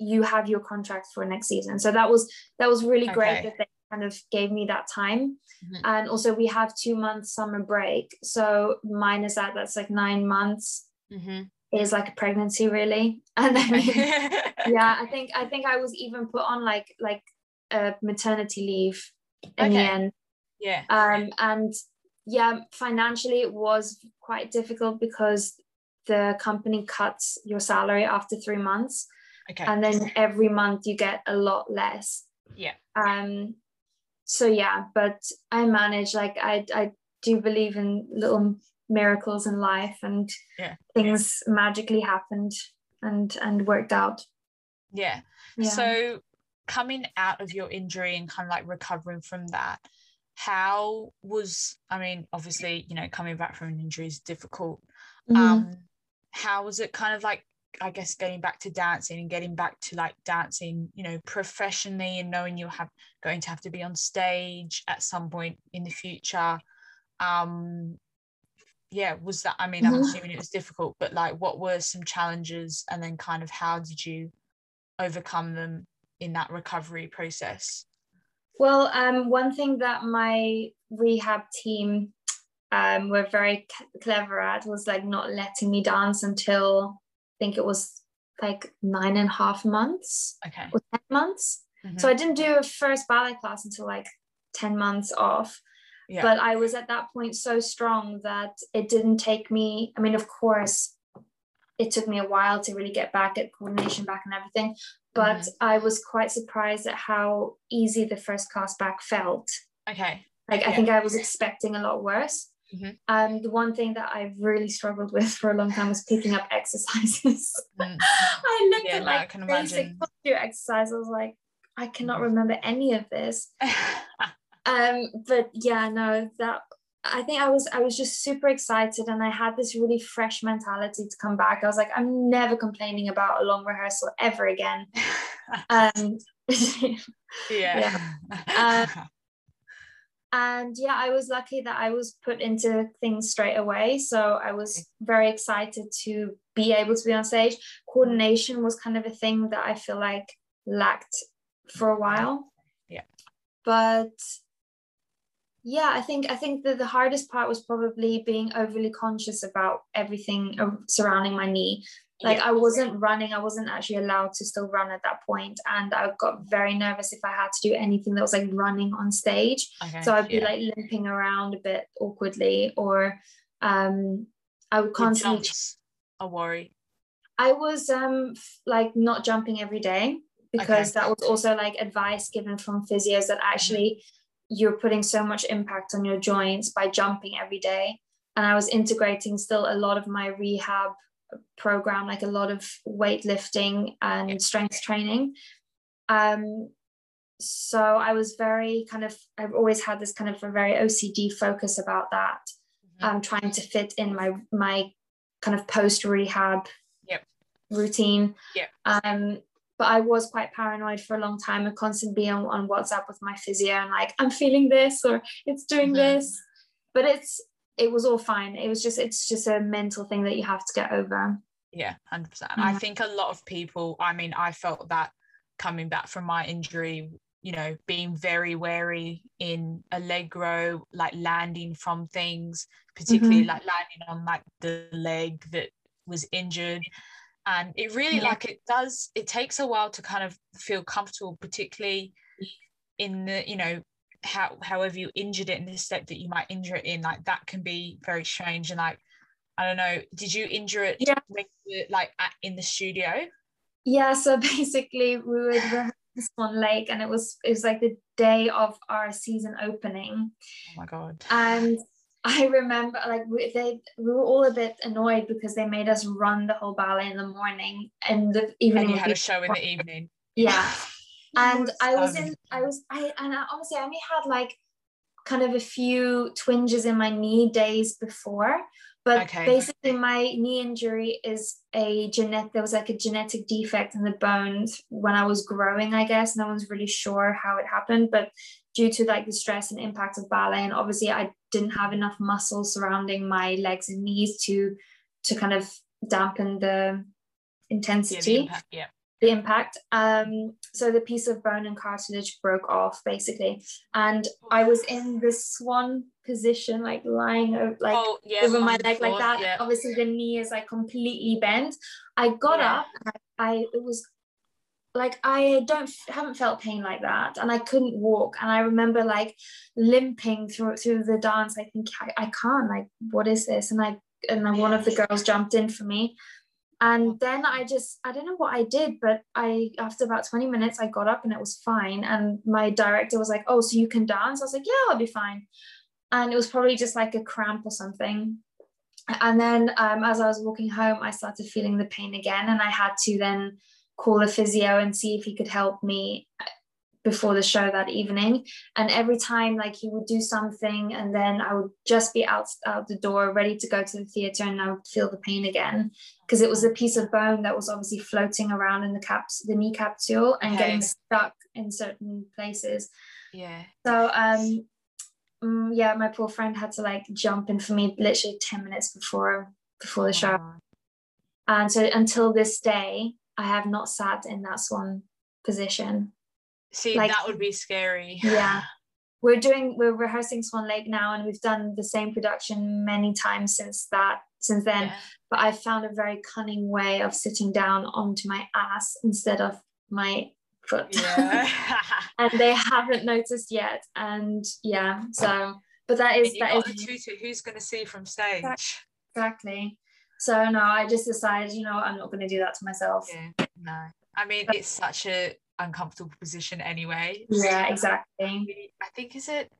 you have your contract for next season so that was that was really okay. great that they kind of gave me that time mm-hmm. and also we have two months summer break so minus that that's like nine months mm-hmm. is like a pregnancy really <laughs> and then <laughs> yeah i think i think i was even put on like like a maternity leave in okay. the end yeah um and yeah financially it was quite difficult because the company cuts your salary after three months Okay. And then every month you get a lot less. Yeah. Um so yeah, but I manage like I I do believe in little miracles in life and yeah. things magically happened and and worked out. Yeah. yeah. So coming out of your injury and kind of like recovering from that, how was I mean, obviously, you know, coming back from an injury is difficult. Mm-hmm. Um how was it kind of like I guess getting back to dancing and getting back to like dancing, you know, professionally and knowing you're have going to have to be on stage at some point in the future. Um yeah, was that I mean, mm-hmm. I'm assuming it was difficult, but like what were some challenges and then kind of how did you overcome them in that recovery process? Well, um, one thing that my rehab team um, were very clever at was like not letting me dance until think it was like nine and a half months okay. or 10 months. Mm-hmm. So I didn't do a first ballet class until like 10 months off. Yeah. But I was at that point so strong that it didn't take me, I mean, of course, it took me a while to really get back at coordination back and everything but mm-hmm. I was quite surprised at how easy the first class back felt. Okay. Like yeah. I think I was expecting a lot worse. Mm-hmm. Um, the one thing that I've really struggled with for a long time was picking up exercises. Mm. <laughs> I looked yeah, at like no, basic posture exercise. I was like, I cannot mm-hmm. remember any of this. <laughs> um, but yeah, no, that I think I was I was just super excited and I had this really fresh mentality to come back. I was like, I'm never complaining about a long rehearsal ever again. <laughs> um, yeah. yeah. Um, and yeah, I was lucky that I was put into things straight away. So I was very excited to be able to be on stage. Coordination was kind of a thing that I feel like lacked for a while. Yeah. But yeah i think i think that the hardest part was probably being overly conscious about everything uh, surrounding my knee like yeah. i wasn't running i wasn't actually allowed to still run at that point and i got very nervous if i had to do anything that was like running on stage okay. so i'd be yeah. like limping around a bit awkwardly or um i would constantly a worry i was um like not jumping every day because okay. that was also like advice given from physios that actually mm-hmm you're putting so much impact on your joints by jumping every day. And I was integrating still a lot of my rehab program, like a lot of weightlifting and strength training. Um, so I was very kind of, I've always had this kind of a very OCD focus about that. Mm-hmm. Um, trying to fit in my my kind of post rehab yep. routine. Yeah. Um, but I was quite paranoid for a long time and constantly on, on WhatsApp with my physio and like, I'm feeling this or it's doing mm-hmm. this. But it's it was all fine. It was just it's just a mental thing that you have to get over. Yeah, 100%. percent I think a lot of people, I mean, I felt that coming back from my injury, you know, being very wary in allegro, like landing from things, particularly mm-hmm. like landing on like the leg that was injured and it really yeah. like it does it takes a while to kind of feel comfortable particularly in the you know how however you injured it in the step that you might injure it in like that can be very strange and like i don't know did you injure it yeah. like at, in the studio yeah so <laughs> basically we would rehearse Swan Lake and it was it was like the day of our season opening oh my god and <laughs> I remember like we, they we were all a bit annoyed because they made us run the whole ballet in the morning and the evening. And you had a show in the evening. Yeah, <laughs> and I was in. I was. I and I, honestly, I only had like kind of a few twinges in my knee days before, but okay. basically my knee injury is a genetic. There was like a genetic defect in the bones when I was growing. I guess no one's really sure how it happened, but due to like the stress and impact of ballet and obviously i didn't have enough muscle surrounding my legs and knees to to kind of dampen the intensity yeah, the impact, yeah. The impact. Um so the piece of bone and cartilage broke off basically. And i was in this swan position like lying over, like oh, yeah, over my leg like that. yeah. obviously the knee is like completely bent. I got up I, I it was like I don't haven't felt pain like that and I couldn't walk. And I remember like limping through through the dance I think I, I can't like what is this? And I and then one of the girls jumped in for me and then I just I don't know what I did but I after about 20 minutes I got up and it was fine. And my director was like oh so you can dance? I was like yeah I'll be fine. And it was probably just like a cramp or something. And then um, as I was walking home I started feeling the pain again. And I had to then call a physio and see if he could help me before the show that evening. And every time like he would do something and then i would just be out out the door ready to go to the theater and i would feel the pain again. Because it was a piece of bone that was obviously floating around in the caps the knee capsule and Okay. getting stuck in certain places. Yeah. so um mm, yeah my poor friend had to like jump in for me literally 10 minutes before before the show. And so until this day i have not sat in that swan position See, Like- that would be scary. <laughs> Yeah. we're doing we're rehearsing swan lake now and we've done the same production many times since that since then Yeah. but i found a very cunning way of sitting down onto my ass instead of my foot Yeah. <laughs> and they haven't noticed yet and yeah so but that is that is you that got is a tutor who's going to see from stage. exactly so no i just decided you know i'm not going to do that to myself Yeah. No. I mean, it's such a uncomfortable position anyway. yeah exactly I think is it.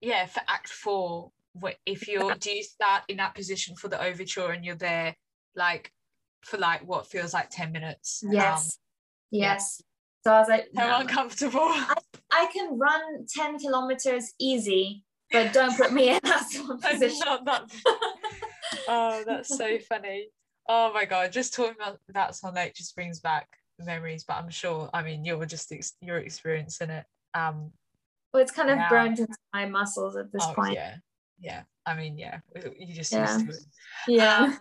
Yeah, for Act Four, wh- if you're, do you start in that position for the overture and you're there, like, for like what feels like ten minutes? Um, yes yeah. yes so i was like so no. uncomfortable. I can run 10 kilometers easy, but don't put me in that sort of <laughs> position. that. <laughs> Oh, that's so funny. Oh my god, just talking about that song like just brings back memories. But I'm sure, I mean, you're just ex- you're experiencing it. Um, Well, it's kind of Now- burned into my muscles at this oh, point. yeah, yeah. I mean, yeah, you just Yeah. used to it. Yeah. Um,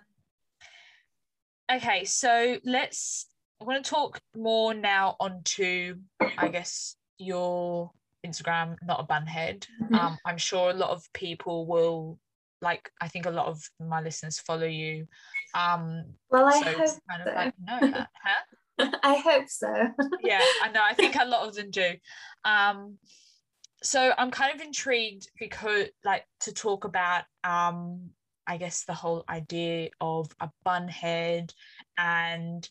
okay, so let's. I want to talk more now onto, I guess, your Instagram, not a bunhead. Mhm. Um, I'm sure a lot of people will, like, I think a lot of my listeners follow you. Um, well, I so hope kind of so. like know that, <laughs> huh? <laughs> I hope so. yeah i know i think a lot of them do <laughs> um so i'm kind of intrigued because like to talk about um i guess the whole idea of a bun head and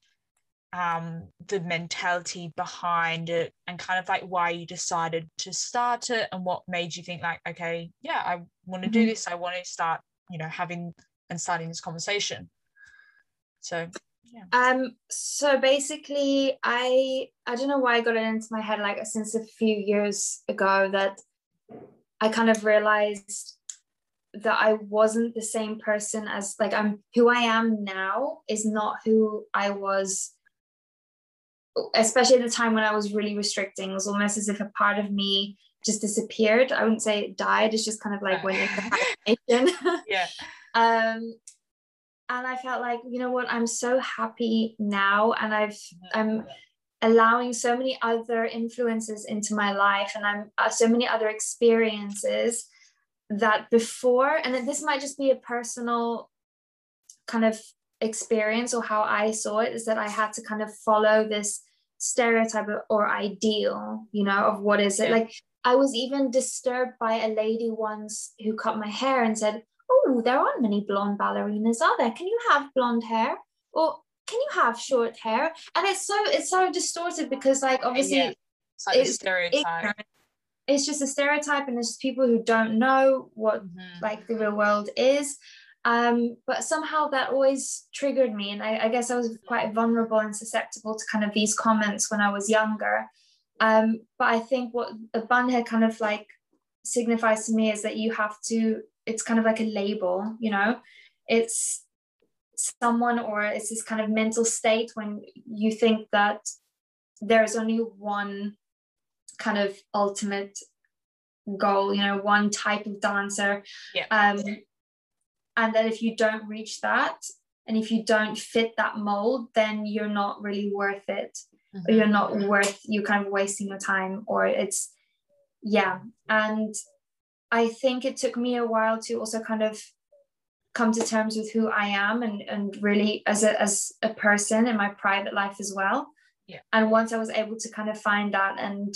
um the mentality behind it and kind of like why you decided to start it and what made you think like okay yeah i want to do Mhm. this i want to start you know having and starting this conversation so Um, so basically I I don't know why I got it into my head like since a few years ago that I kind of realized that I wasn't the same person as like I'm who I am now is not who I was especially at the time when I was really restricting. It was almost as if a part of me just disappeared. I wouldn't say it died it's just kind of like hibernation <laughs> yeah. <laughs> Um and I felt like you know what I'm so happy now and I've I'm allowing so many other influences into my life and I'm uh, so many other experiences that before and this might just be a personal kind of experience or how I saw it is that I had to kind of follow this stereotype or- or ideal you know of what is it Yeah. like I was even disturbed by a lady once who cut my hair and said oh there aren't many blonde ballerinas are there can you have blonde hair or can you have short hair and it's so it's so distorted because like obviously Yeah. it's like the it's stereotype ignorant. it's just a stereotype and it's just people who don't know what Mhm. like the real world is um but somehow that always triggered me and I, I guess i was quite vulnerable and susceptible to kind of these comments when i was younger um but i think what a bunhead kind of like signifies to me is that you have to it's kind of like a label you know? It's someone or it's this kind of mental state when you think that there's only one kind of ultimate goal you know one type of dancer. Yeah. um and that if you don't reach that and if you don't fit that mold then you're not really worth it. Or you're not worth you kind of wasting your time or it's yeah. And i think it took me a while to also kind of come to terms with who i am and and really as a as a person in my private life as well Yeah. and once i was able to kind of find that and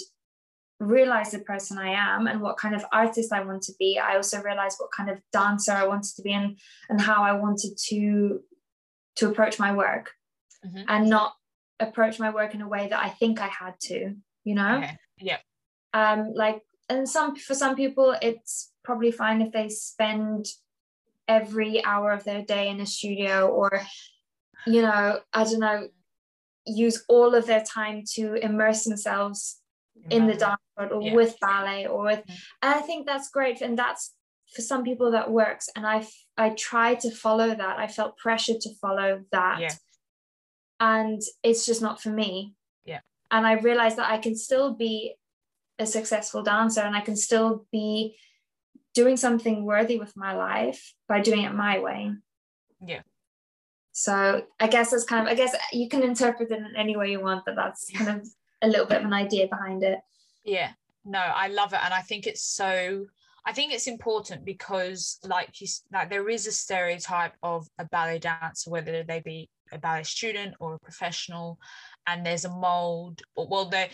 realize the person i am and what kind of artist i want to be i also realized what kind of dancer i wanted to be and and how i wanted to to approach my work Mhm. and not approach my work in a way that I think I had to, you know? Okay. Yeah. Um, like and some for some people it's probably fine if they spend every hour of their day in a studio or you know, I don't know, use all of their time to immerse themselves in, in the dance world or yeah. with ballet or with mm-hmm. and i think that's great and that's for some people that works and i i tried to follow that i felt pressure to follow that yeah. and it's just not for me yeah and i realized that i can still be a successful dancer and i can still be doing something worthy with my life by doing it my way. Yeah. So i guess that's kind of i guess you can interpret it in any way you want but that's kind of a little bit of an idea behind it. Yeah. No i love it. And i think it's so i think it's important because like you like there is a stereotype of a ballet dancer whether they be a ballet student or a professional and there's a mold well there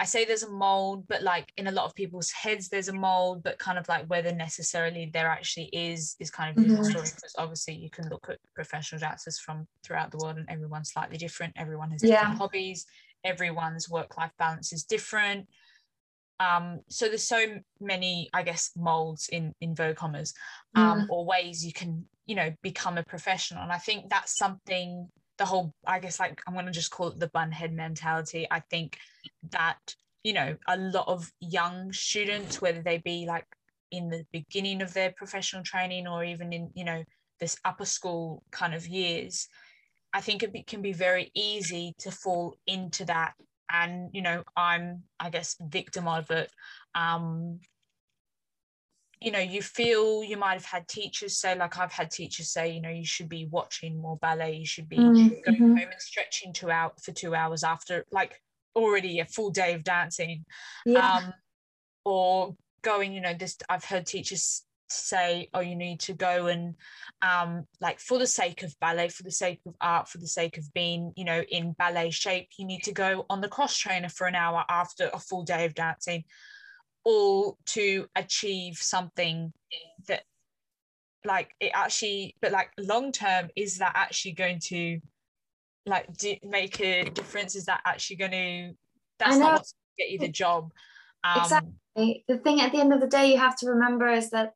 I say there's a mold, but like in a lot of people's heads, there's a mold, but kind of like whether necessarily there actually is is kind of different Mhm. story because obviously you can look at professional dancers from throughout the world and everyone's slightly different. Everyone has different Yeah. hobbies. Everyone's work life balance is different. Um, so there's so many, I guess, molds in inverted commas, um, or ways you can, you know, become a professional. And I think that's something the whole i guess like i'm going to just call it the bunhead mentality. I think that you know a lot of young students whether they be like in the beginning of their professional training or even in you know this upper school kind of years i think it can be very easy to fall into that. And you know i'm i guess victim of it. Um you know you feel you might have had teachers say like i've had teachers say you know you should be watching more ballet you should be Mhm. going home and stretching two out for two hours after like already a full day of dancing. Yeah. Um or going you know this i've heard teachers say oh you need to go and um like for the sake of ballet for the sake of art for the sake of being you know in ballet shape you need to go on the cross trainer for an hour after a full day of dancing all to achieve something that like it actually but like long term is that actually going to like do, make a difference? Is that actually going to that's not what's gonna get you the job. Um Exactly. the thing at the end of the day you have to remember is that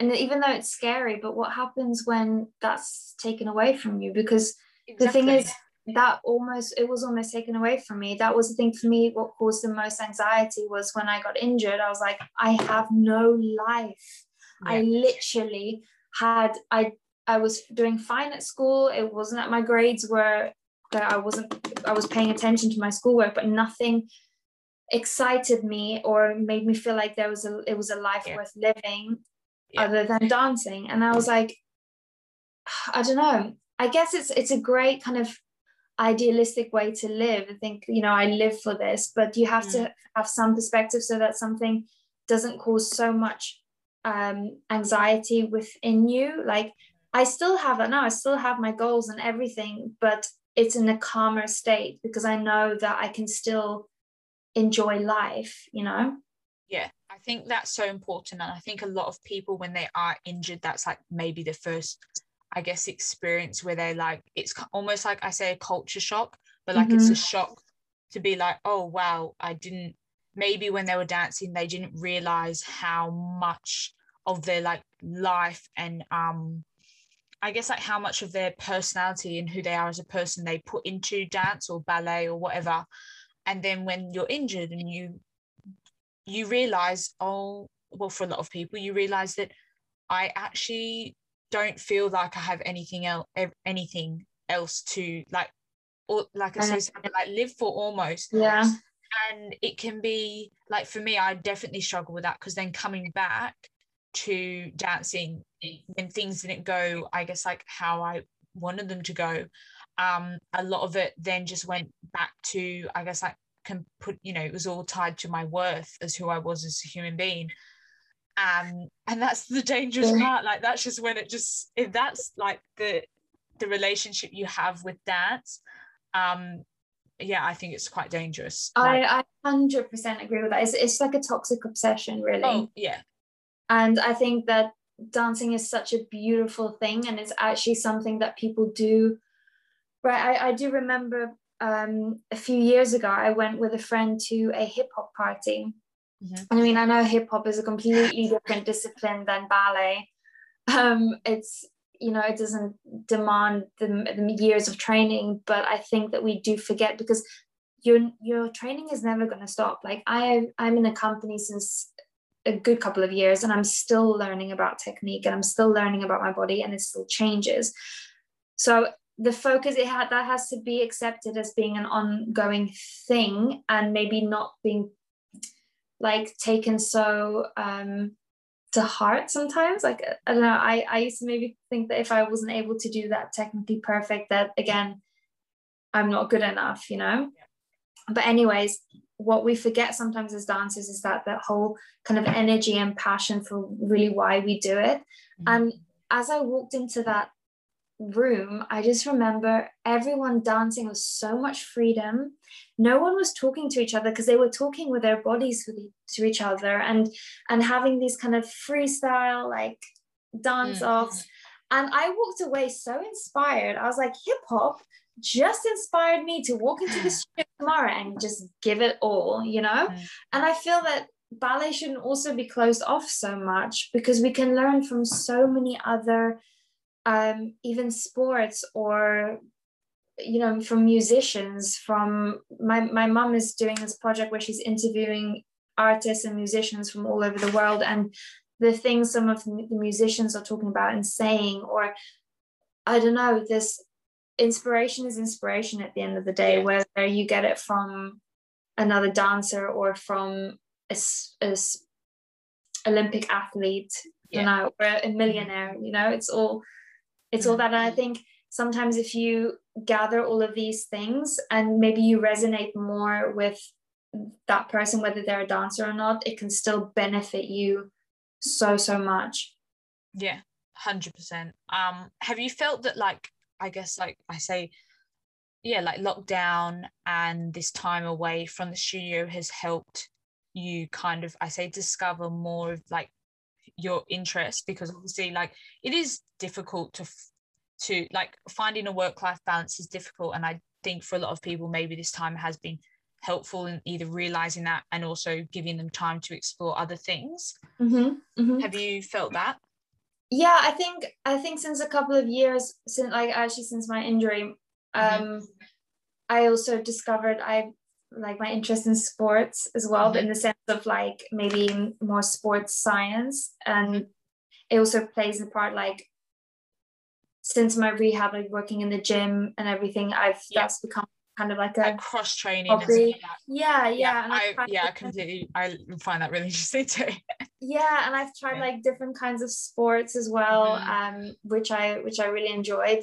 and even though it's scary but what happens when that's taken away from you? Because the thing is that almost it was almost taken away from me. That was the thing for me what caused the most anxiety was when i got injured i was like i have no life. I literally had i i was doing fine at school. It wasn't that my grades were that i wasn't i was paying attention to my schoolwork but nothing excited me or made me feel like there was a it was a life Yeah. worth living Yeah. other than dancing. And i was like <sighs> i don't know. I guess it's it's a great kind of idealistic way to live i think you know i live for this but you have Mm. to have some perspective so that something doesn't cause so much um anxiety within you like i still have that now i still have my goals and everything but it's in a calmer state because i know that i can still enjoy life you know yeah i think that's so important and i think a lot of people when they are injured that's like maybe the first i guess experience where they're like it's almost like i say a culture shock but like it's a shock to be like oh wow i didn't maybe when they were dancing they didn't realize how much of their like life and um i guess like how much of their personality and who they are as a person they put into dance or ballet or whatever. And then when you're injured and you you realize oh well for a lot of people you realize that i actually don't feel like i have anything else anything else to like or like I say like live for almost. Yeah. And it can be like for me i definitely struggle with that because then coming back to dancing when things didn't go i guess like how i wanted them to go um a lot of it then just went back to i guess like can put you know it was all tied to my worth as who i was as a human being um and that's the dangerous part like that's just when it just if that's like the the relationship you have with dance um yeah i think it's quite dangerous like, I, I 100% agree with that. It's, it's like a toxic obsession, really. oh yeah And I think that dancing is such a beautiful thing and it's actually something that people do. Right. I, I do remember um, a few years ago, I went with a friend to a hip hop party. Mhm. I mean, I know hip hop is a completely different discipline than ballet. Um, it's, you know, it doesn't demand the, the years of training, but I think that we do forget because your your training is never going to stop like i i'm in a company since a good couple of years and i'm still learning about technique and i'm still learning about my body and it still changes so the focus it had that has to be accepted as being an ongoing thing and maybe not being like taken so um to heart sometimes like i don't know i i used to maybe think that if i wasn't able to do that technically perfect that again i'm not good enough you know yeah. but anyways what we forget sometimes as dancers is that that whole kind of energy and passion for really why we do it mm-hmm. and as i walked into that room i just remember everyone dancing with so much freedom no one was talking to each other because they were talking with their bodies with to each other and and having these kind of freestyle like dance mm. offs and i walked away so inspired i was like hip hop just inspired me to walk into the <sighs> studio tomorrow and just give it all you know mm. and i feel that ballet shouldn't also be closed off so much because we can learn from so many other um, even sports or you know from musicians from my my mom is doing this project where she's interviewing artists and musicians from all over the world and the things some of the musicians are talking about and saying or i don't know this inspiration is inspiration at the end of the day yeah. whether you get it from another dancer or from a, a olympic athlete yeah. you know or a millionaire you know it's all it's all that and i think sometimes if you gather all of these things and maybe you resonate more with that person whether they're a dancer or not it can still benefit you so so much. Yeah 100% um have you felt that like i guess like i say yeah like lockdown and this time away from the studio has helped you kind of i say discover more of like your interest? Because obviously like it is difficult to to like finding a work life balance is difficult and i think for a lot of people maybe this time has been helpful in either realizing that and also giving them time to explore other things mm-hmm, mm-hmm. have you felt that yeah i think i think since a couple of years since like actually since my injury mm-hmm. um mm-hmm. i also discovered i like my interest in sports as well but mm-hmm. in the sense of like maybe more sports science and mm-hmm. it also plays a part like since my rehab, like working in the gym and everything, I've yeah. that's become kind of like a like cross training. Yeah, yeah, yeah. And I, yeah, completely. I find that really <laughs> interesting too. yeah, and I've tried yeah. like different kinds of sports as well, mm. um, which I which I really enjoyed.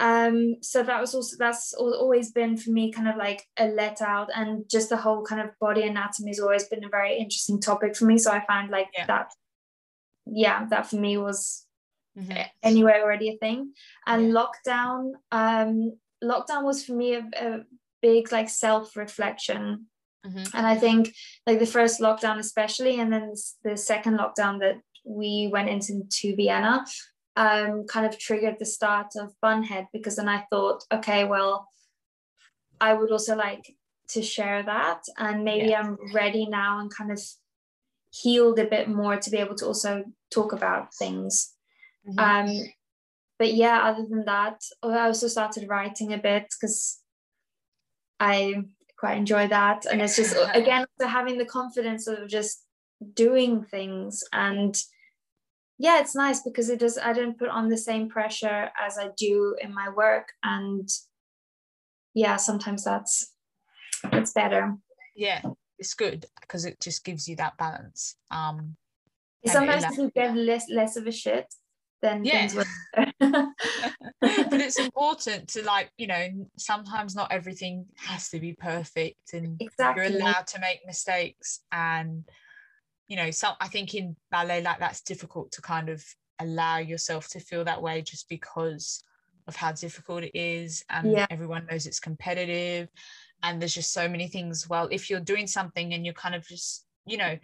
Um, so that was also that's always been for me kind of like a let out, and just the whole kind of body anatomy has always been a very interesting topic for me. So I find like yeah. that, yeah, that for me was mm-hmm. anywhere already a thing. And yeah. lockdown, um, lockdown was for me a, a big like self reflection. Mm-hmm. And I think like the first lockdown, especially, and then the second lockdown that we went into to Vienna, um, kind of triggered the start of Bunhead because then I thought, okay, well, I would also like to share that, and maybe yeah. I'm ready now and kind of healed a bit more to be able to also talk about things. Mm-hmm. Um, but yeah, other than that, I also started writing a bit because I quite enjoy that. And it's just, <laughs> again, so having the confidence of just doing things. And yeah, it's nice because it does, I don't put on the same pressure as I do in my work. And yeah, sometimes that's, it's better. Yeah, it's good because it just gives you that balance. Um, sometimes you get less less of a shit then yeah. <laughs> <laughs> but it's important to like you know sometimes not everything has to be perfect and exactly. you're allowed to make mistakes and you know some i think in ballet like that's difficult to kind of allow yourself to feel that way just because of how difficult it is and yeah. everyone knows it's competitive and there's just so many things well if you're doing something and you're kind of just you know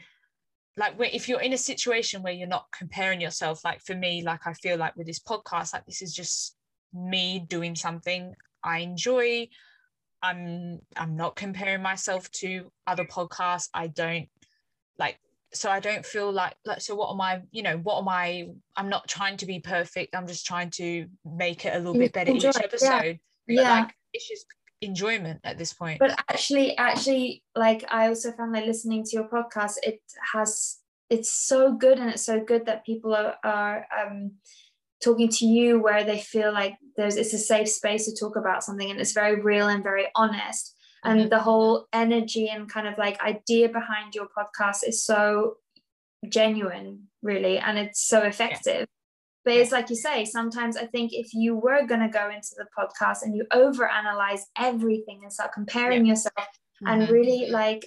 like if you're in a situation where you're not comparing yourself like for me like i feel like with this podcast like this is just me doing something i enjoy. I'm i'm not comparing myself to other podcasts. I don't like so i don't feel like like so what am i you know what am i i'm not trying to be perfect. I'm just trying to make it a little bit better each episode. Yeah, yeah. like it's just enjoyment at this point. But actually actually like i also found like listening to your podcast it has it's so good and it's so good that people are, are um, talking to you where they feel like there's it's a safe space to talk about something and it's very real and very honest. And mm-hmm. the whole energy and kind of like idea behind your podcast is so genuine really and it's so effective but it's like you say, sometimes I think if you were going to go into the podcast and you overanalyze everything and start comparing yeah. yourself mm-hmm. and really like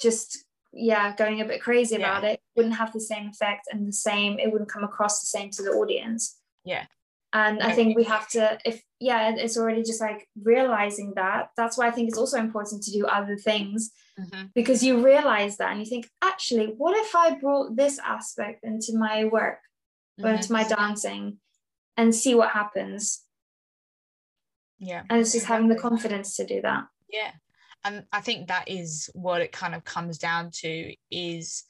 just, yeah, going a bit crazy yeah. about it, wouldn't have the same effect and the same, it wouldn't come across the same to the audience. Yeah. And I think we have to, if, yeah, it's already just like realizing that. That's why I think it's also important to do other things mm-hmm. because you realize that and you think, actually, what if I brought this aspect into my work? Mm-hmm. into my dancing and see what happens. Yeah. And it's just having the confidence to do that. Yeah. And I think that is what it kind of comes down to is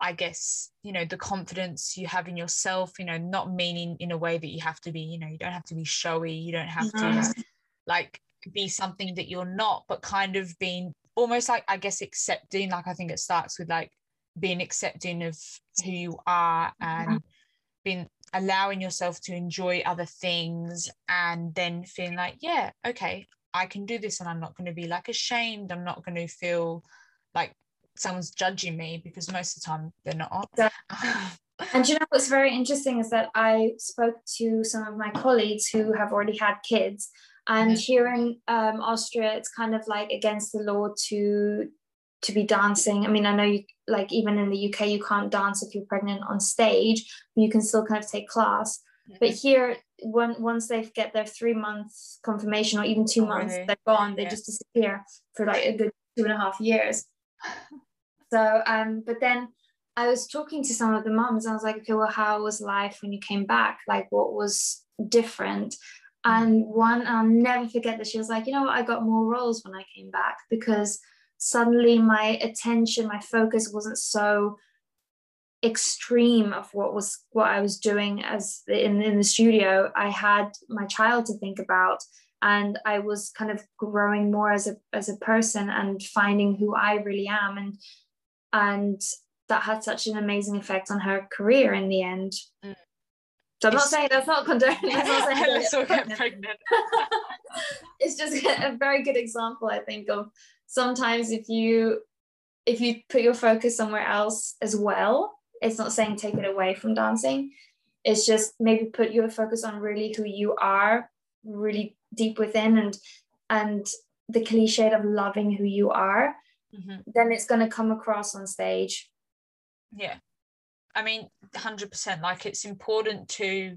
I guess, you know, the confidence you have in yourself, you know, not meaning in a way that you have to be, you know, you don't have to be showy, you don't have to like be something that you're not, but kind of being almost like, I guess, accepting. Like, I think it starts with like being accepting of who you are and been allowing yourself to enjoy other things and then feeling like yeah okay i can do this and i'm not going to be like ashamed. I'm not going to feel like someone's judging me because most of the time they're not. And you know what's very interesting is that i spoke to some of my colleagues who have already had kids and mm-hmm. here in um, austria it's kind of like against the law to to be dancing. I mean, I know you like even in the UK you can't dance if you're pregnant on stage, but you can still kind of take class. Mm-hmm. But here, when once they get their three months confirmation or even two oh, months, really? they're gone. They yeah. just disappear for like a good two and a half years. <laughs> so, um, but then I was talking to some of the moms. I was like, okay, well, how was life when you came back? Like, what was different? Mm-hmm. And one, I'll never forget that she was like, you know what, I got more roles when I came back because suddenly my attention, my focus wasn't so extreme of what was what I was doing as in, in the studio. I had my child to think about and I was kind of growing more as a as a person and finding who I really am and and that had such an amazing effect on her career in the end. Mm. So I'm not saying that's not condoning. That's <laughs> not saying that's get pregnant. <laughs> it's just a very good example, I think, of sometimes if you if you put your focus somewhere else as well it's not saying take it away from dancing. It's just maybe put your focus on really who you are really deep within and and the cliche of loving who you are mm-hmm. then it's going to come across on stage. Yeah. I mean 100% like it's important to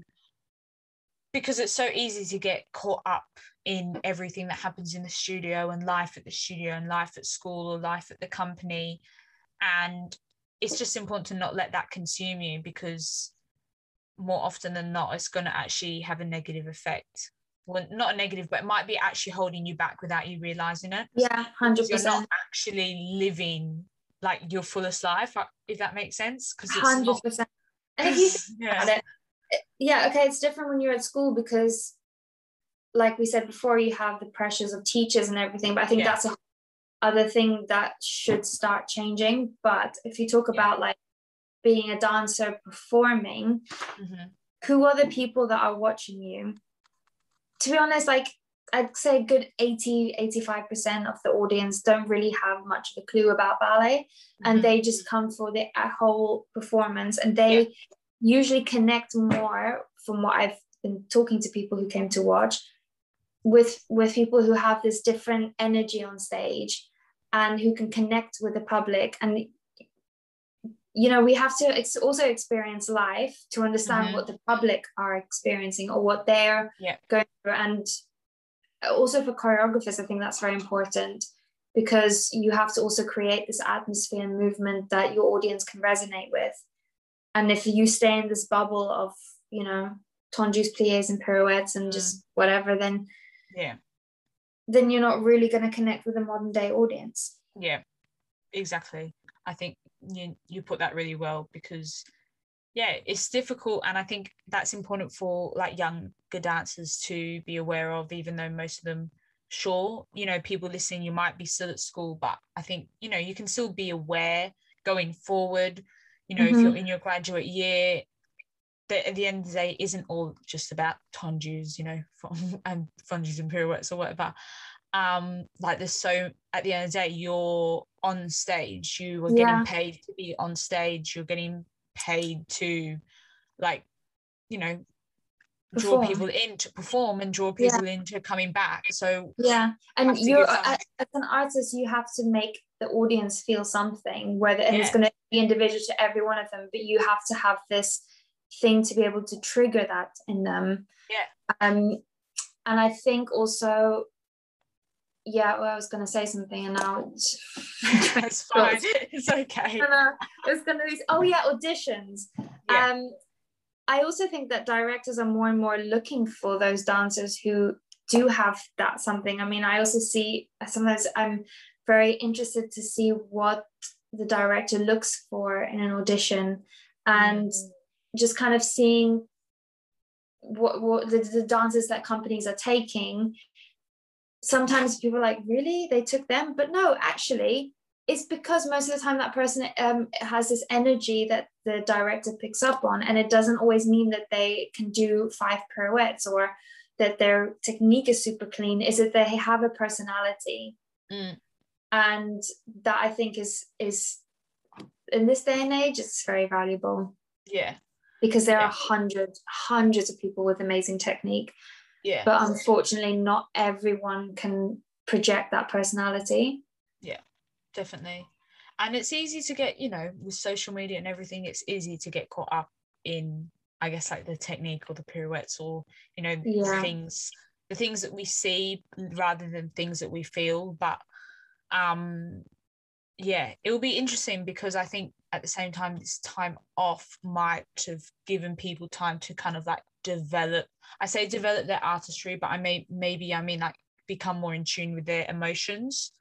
because it's so easy to get caught up in everything that happens in the studio and life at the studio and life at school or life at the company. And it's just important to not let that consume you because more often than not it's going to actually have a negative effect. Well not a negative but it might be actually holding you back without you realizing it. Yeah 100% you're not actually living like your fullest life uh, if that makes sense because 100% not... <laughs> and if you think yeah. about it yeah okay it's different when you're at school because like we said before, you have the pressures of teachers and everything. But I think yeah. that's a other thing that should start changing. But if you talk about like being a dancer performing, mm-hmm. who are the people that are watching you? To be honest, like I'd say a good 80, 85% of the audience don't really have much of a clue about ballet mm-hmm. and they just come for the whole performance and they yeah. Usually connect more from what I've been talking to people who came to watch with with people who have this different energy on stage and who can connect with the public and you know we have to ex- also experience life to understand mm-hmm. what the public are experiencing or what they're yeah. going through and also for choreographers i think that's very important because you have to also create this atmosphere and movement that your audience can resonate with and if you stay in this bubble of you know tendus plies and pirouettes and mm. just whatever then yeah. then you're not really going to connect with a modern day audience. Yeah exactly. I think you you put that really well because yeah it's difficult and i think that's important for like younger dancers to be aware of even though most of them sure you know people listening you might be still at school but i think you know you can still be aware going forward you know mm-hmm. if you're in your graduate year that at the end of the day isn't all just about tendus you know <laughs> from and funges and pirouettes or whatever um like there's so at the end of the day you're on stage you are yeah. getting paid to be on stage you're getting paid to like you know draw people in to perform and draw people yeah. into coming back so yeah and you're as, as an artist you have to make the audience feel something whether and yeah. it's going to individual to every one of them but you have to have this thing to be able to trigger that in them. Yeah. Um and i think also yeah well i was going to say something and now it's, <laughs> <laughs> it's fine. <laughs> It's okay. It's going to be oh yeah auditions. Yeah. um I also think that directors are more and more looking for those dancers who do have that something. I mean, I also see sometimes I'm very interested to see what the director looks for in an audition and mm. just kind of seeing what, what the, the dances that companies are taking sometimes people are like really they took them but no actually it's because most of the time that person um, has this energy that the director picks up on and it doesn't always mean that they can do five pirouettes or that their technique is super clean is that they have a personality mm. And that i think is is in this day and age it's very valuable. Yeah. Because there yeah. are hundreds hundreds of people with amazing technique. Yeah. But unfortunately not everyone can project that personality. Yeah definitely. And it's easy to get you know with social media and everything it's easy to get caught up in i guess like the technique or the pirouettes or you know yeah. things the things that we see rather than things that we feel. But um yeah it will be interesting because i think at the same time this time off might have given people time to kind of like develop i say develop their artistry but i may maybe i mean like become more in tune with their emotions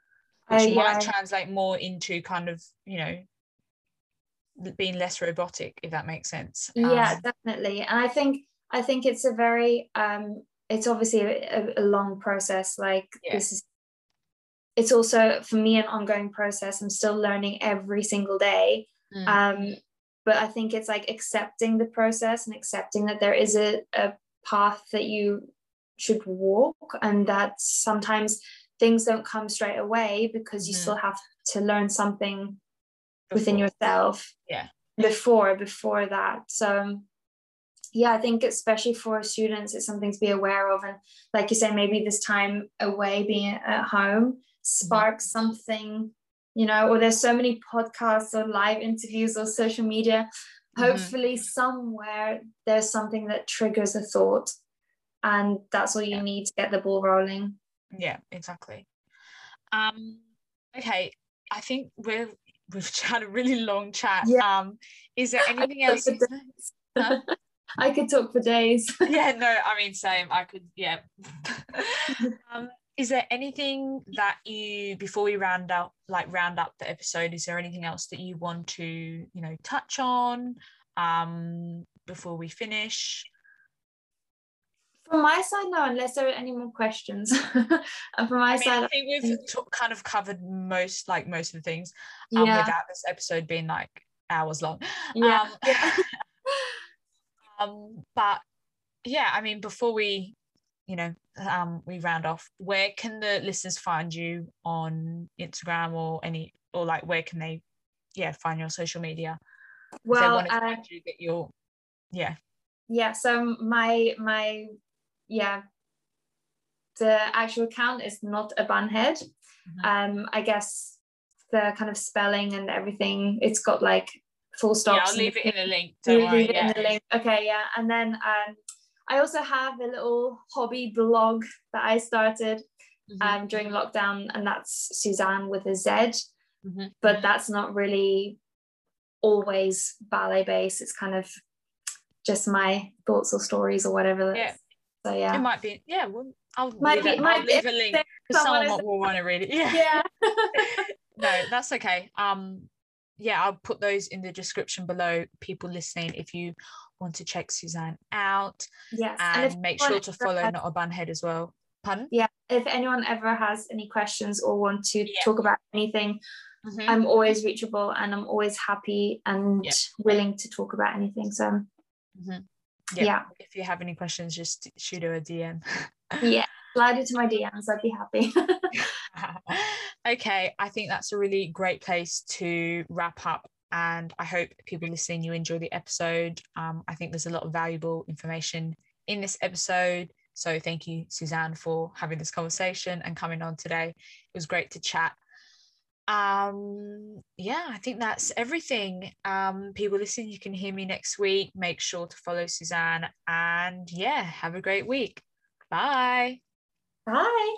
which uh, might translate more into kind of you know being less robotic if that makes sense. Yeah um, definitely. And i think i think it's a very um it's obviously a, a long process. Like yeah. this is it's also for me an ongoing process i'm still learning every single day mm. um but i think it's like accepting the process and accepting that there is a, a path that you should walk and that sometimes things don't come straight away because you mm. still have to learn something before. within yourself yeah before before that so yeah i think especially for students it's something to be aware of and like you say maybe this time away being at home sparks mm. something you know or there's so many podcasts or live interviews or social media mm-hmm. hopefully somewhere there's something that triggers a thought and that's all you yeah. need to get the ball rolling yeah exactly um okay i think we've we've <laughs> had a really long chat yeah. um is there <laughs> anything else huh? <laughs> i could talk for days yeah no i mean same i could yeah um is there anything that you before we round up like round up the episode is there anything else that you want to you know touch on um before we finish from my side, no, unless there are any more questions. and <laughs> from my I mean, side, I think we've t- kind of covered most, like most of the things, um, yeah. without this episode being like hours long. Yeah. Um, <laughs> um, but yeah, I mean, before we, you know, um, we round off, where can the listeners find you on Instagram or any, or like where can they, yeah, find your social media? Well, uh, you, get your, yeah yeah so my my yeah, the actual account is not a bunhead. Mm-hmm. Um, I guess the kind of spelling and everything, it's got like full stops. Yeah, I'll leave it in a link. Don't worry. Leave it yeah. in the link. Okay, yeah. And then um, I also have a little hobby blog that I started mm-hmm. um, during lockdown, and that's Suzan with a Z. Mm-hmm. But that's not really always ballet based. It's kind of just my thoughts or stories or whatever. Yeah. So yeah, it might be. Yeah, well, I'll might leave, be, it, might I'll leave a link because someone, someone will want to read it. Yeah. Yeah. <laughs> no, that's okay. Um, yeah, I'll put those in the description below. People listening, if you want to check Suzan out, yes, and, and make sure to follow Not a Bunhead as well. Pardon? Yeah, if anyone ever has any questions or want to Yeah. talk about anything, Mhm. I'm always reachable and I'm always happy and Yeah. willing to talk about anything. So Mhm. yeah, If you have any questions, just shoot her a DM. <laughs> yeah, slide it to my DMs. I'd be happy. <laughs> <laughs> okay, I think that's a really great place to wrap up. And I hope people listening, you enjoy the episode. Um, I think there's a lot of valuable information in this episode. So thank you, Suzan, for having this conversation and coming on today. It was great to chat. Um, yeah, I think that's everything. Um, people listening, you can hear me next week. Make sure to follow Suzan and yeah, have a great week. Bye. Bye.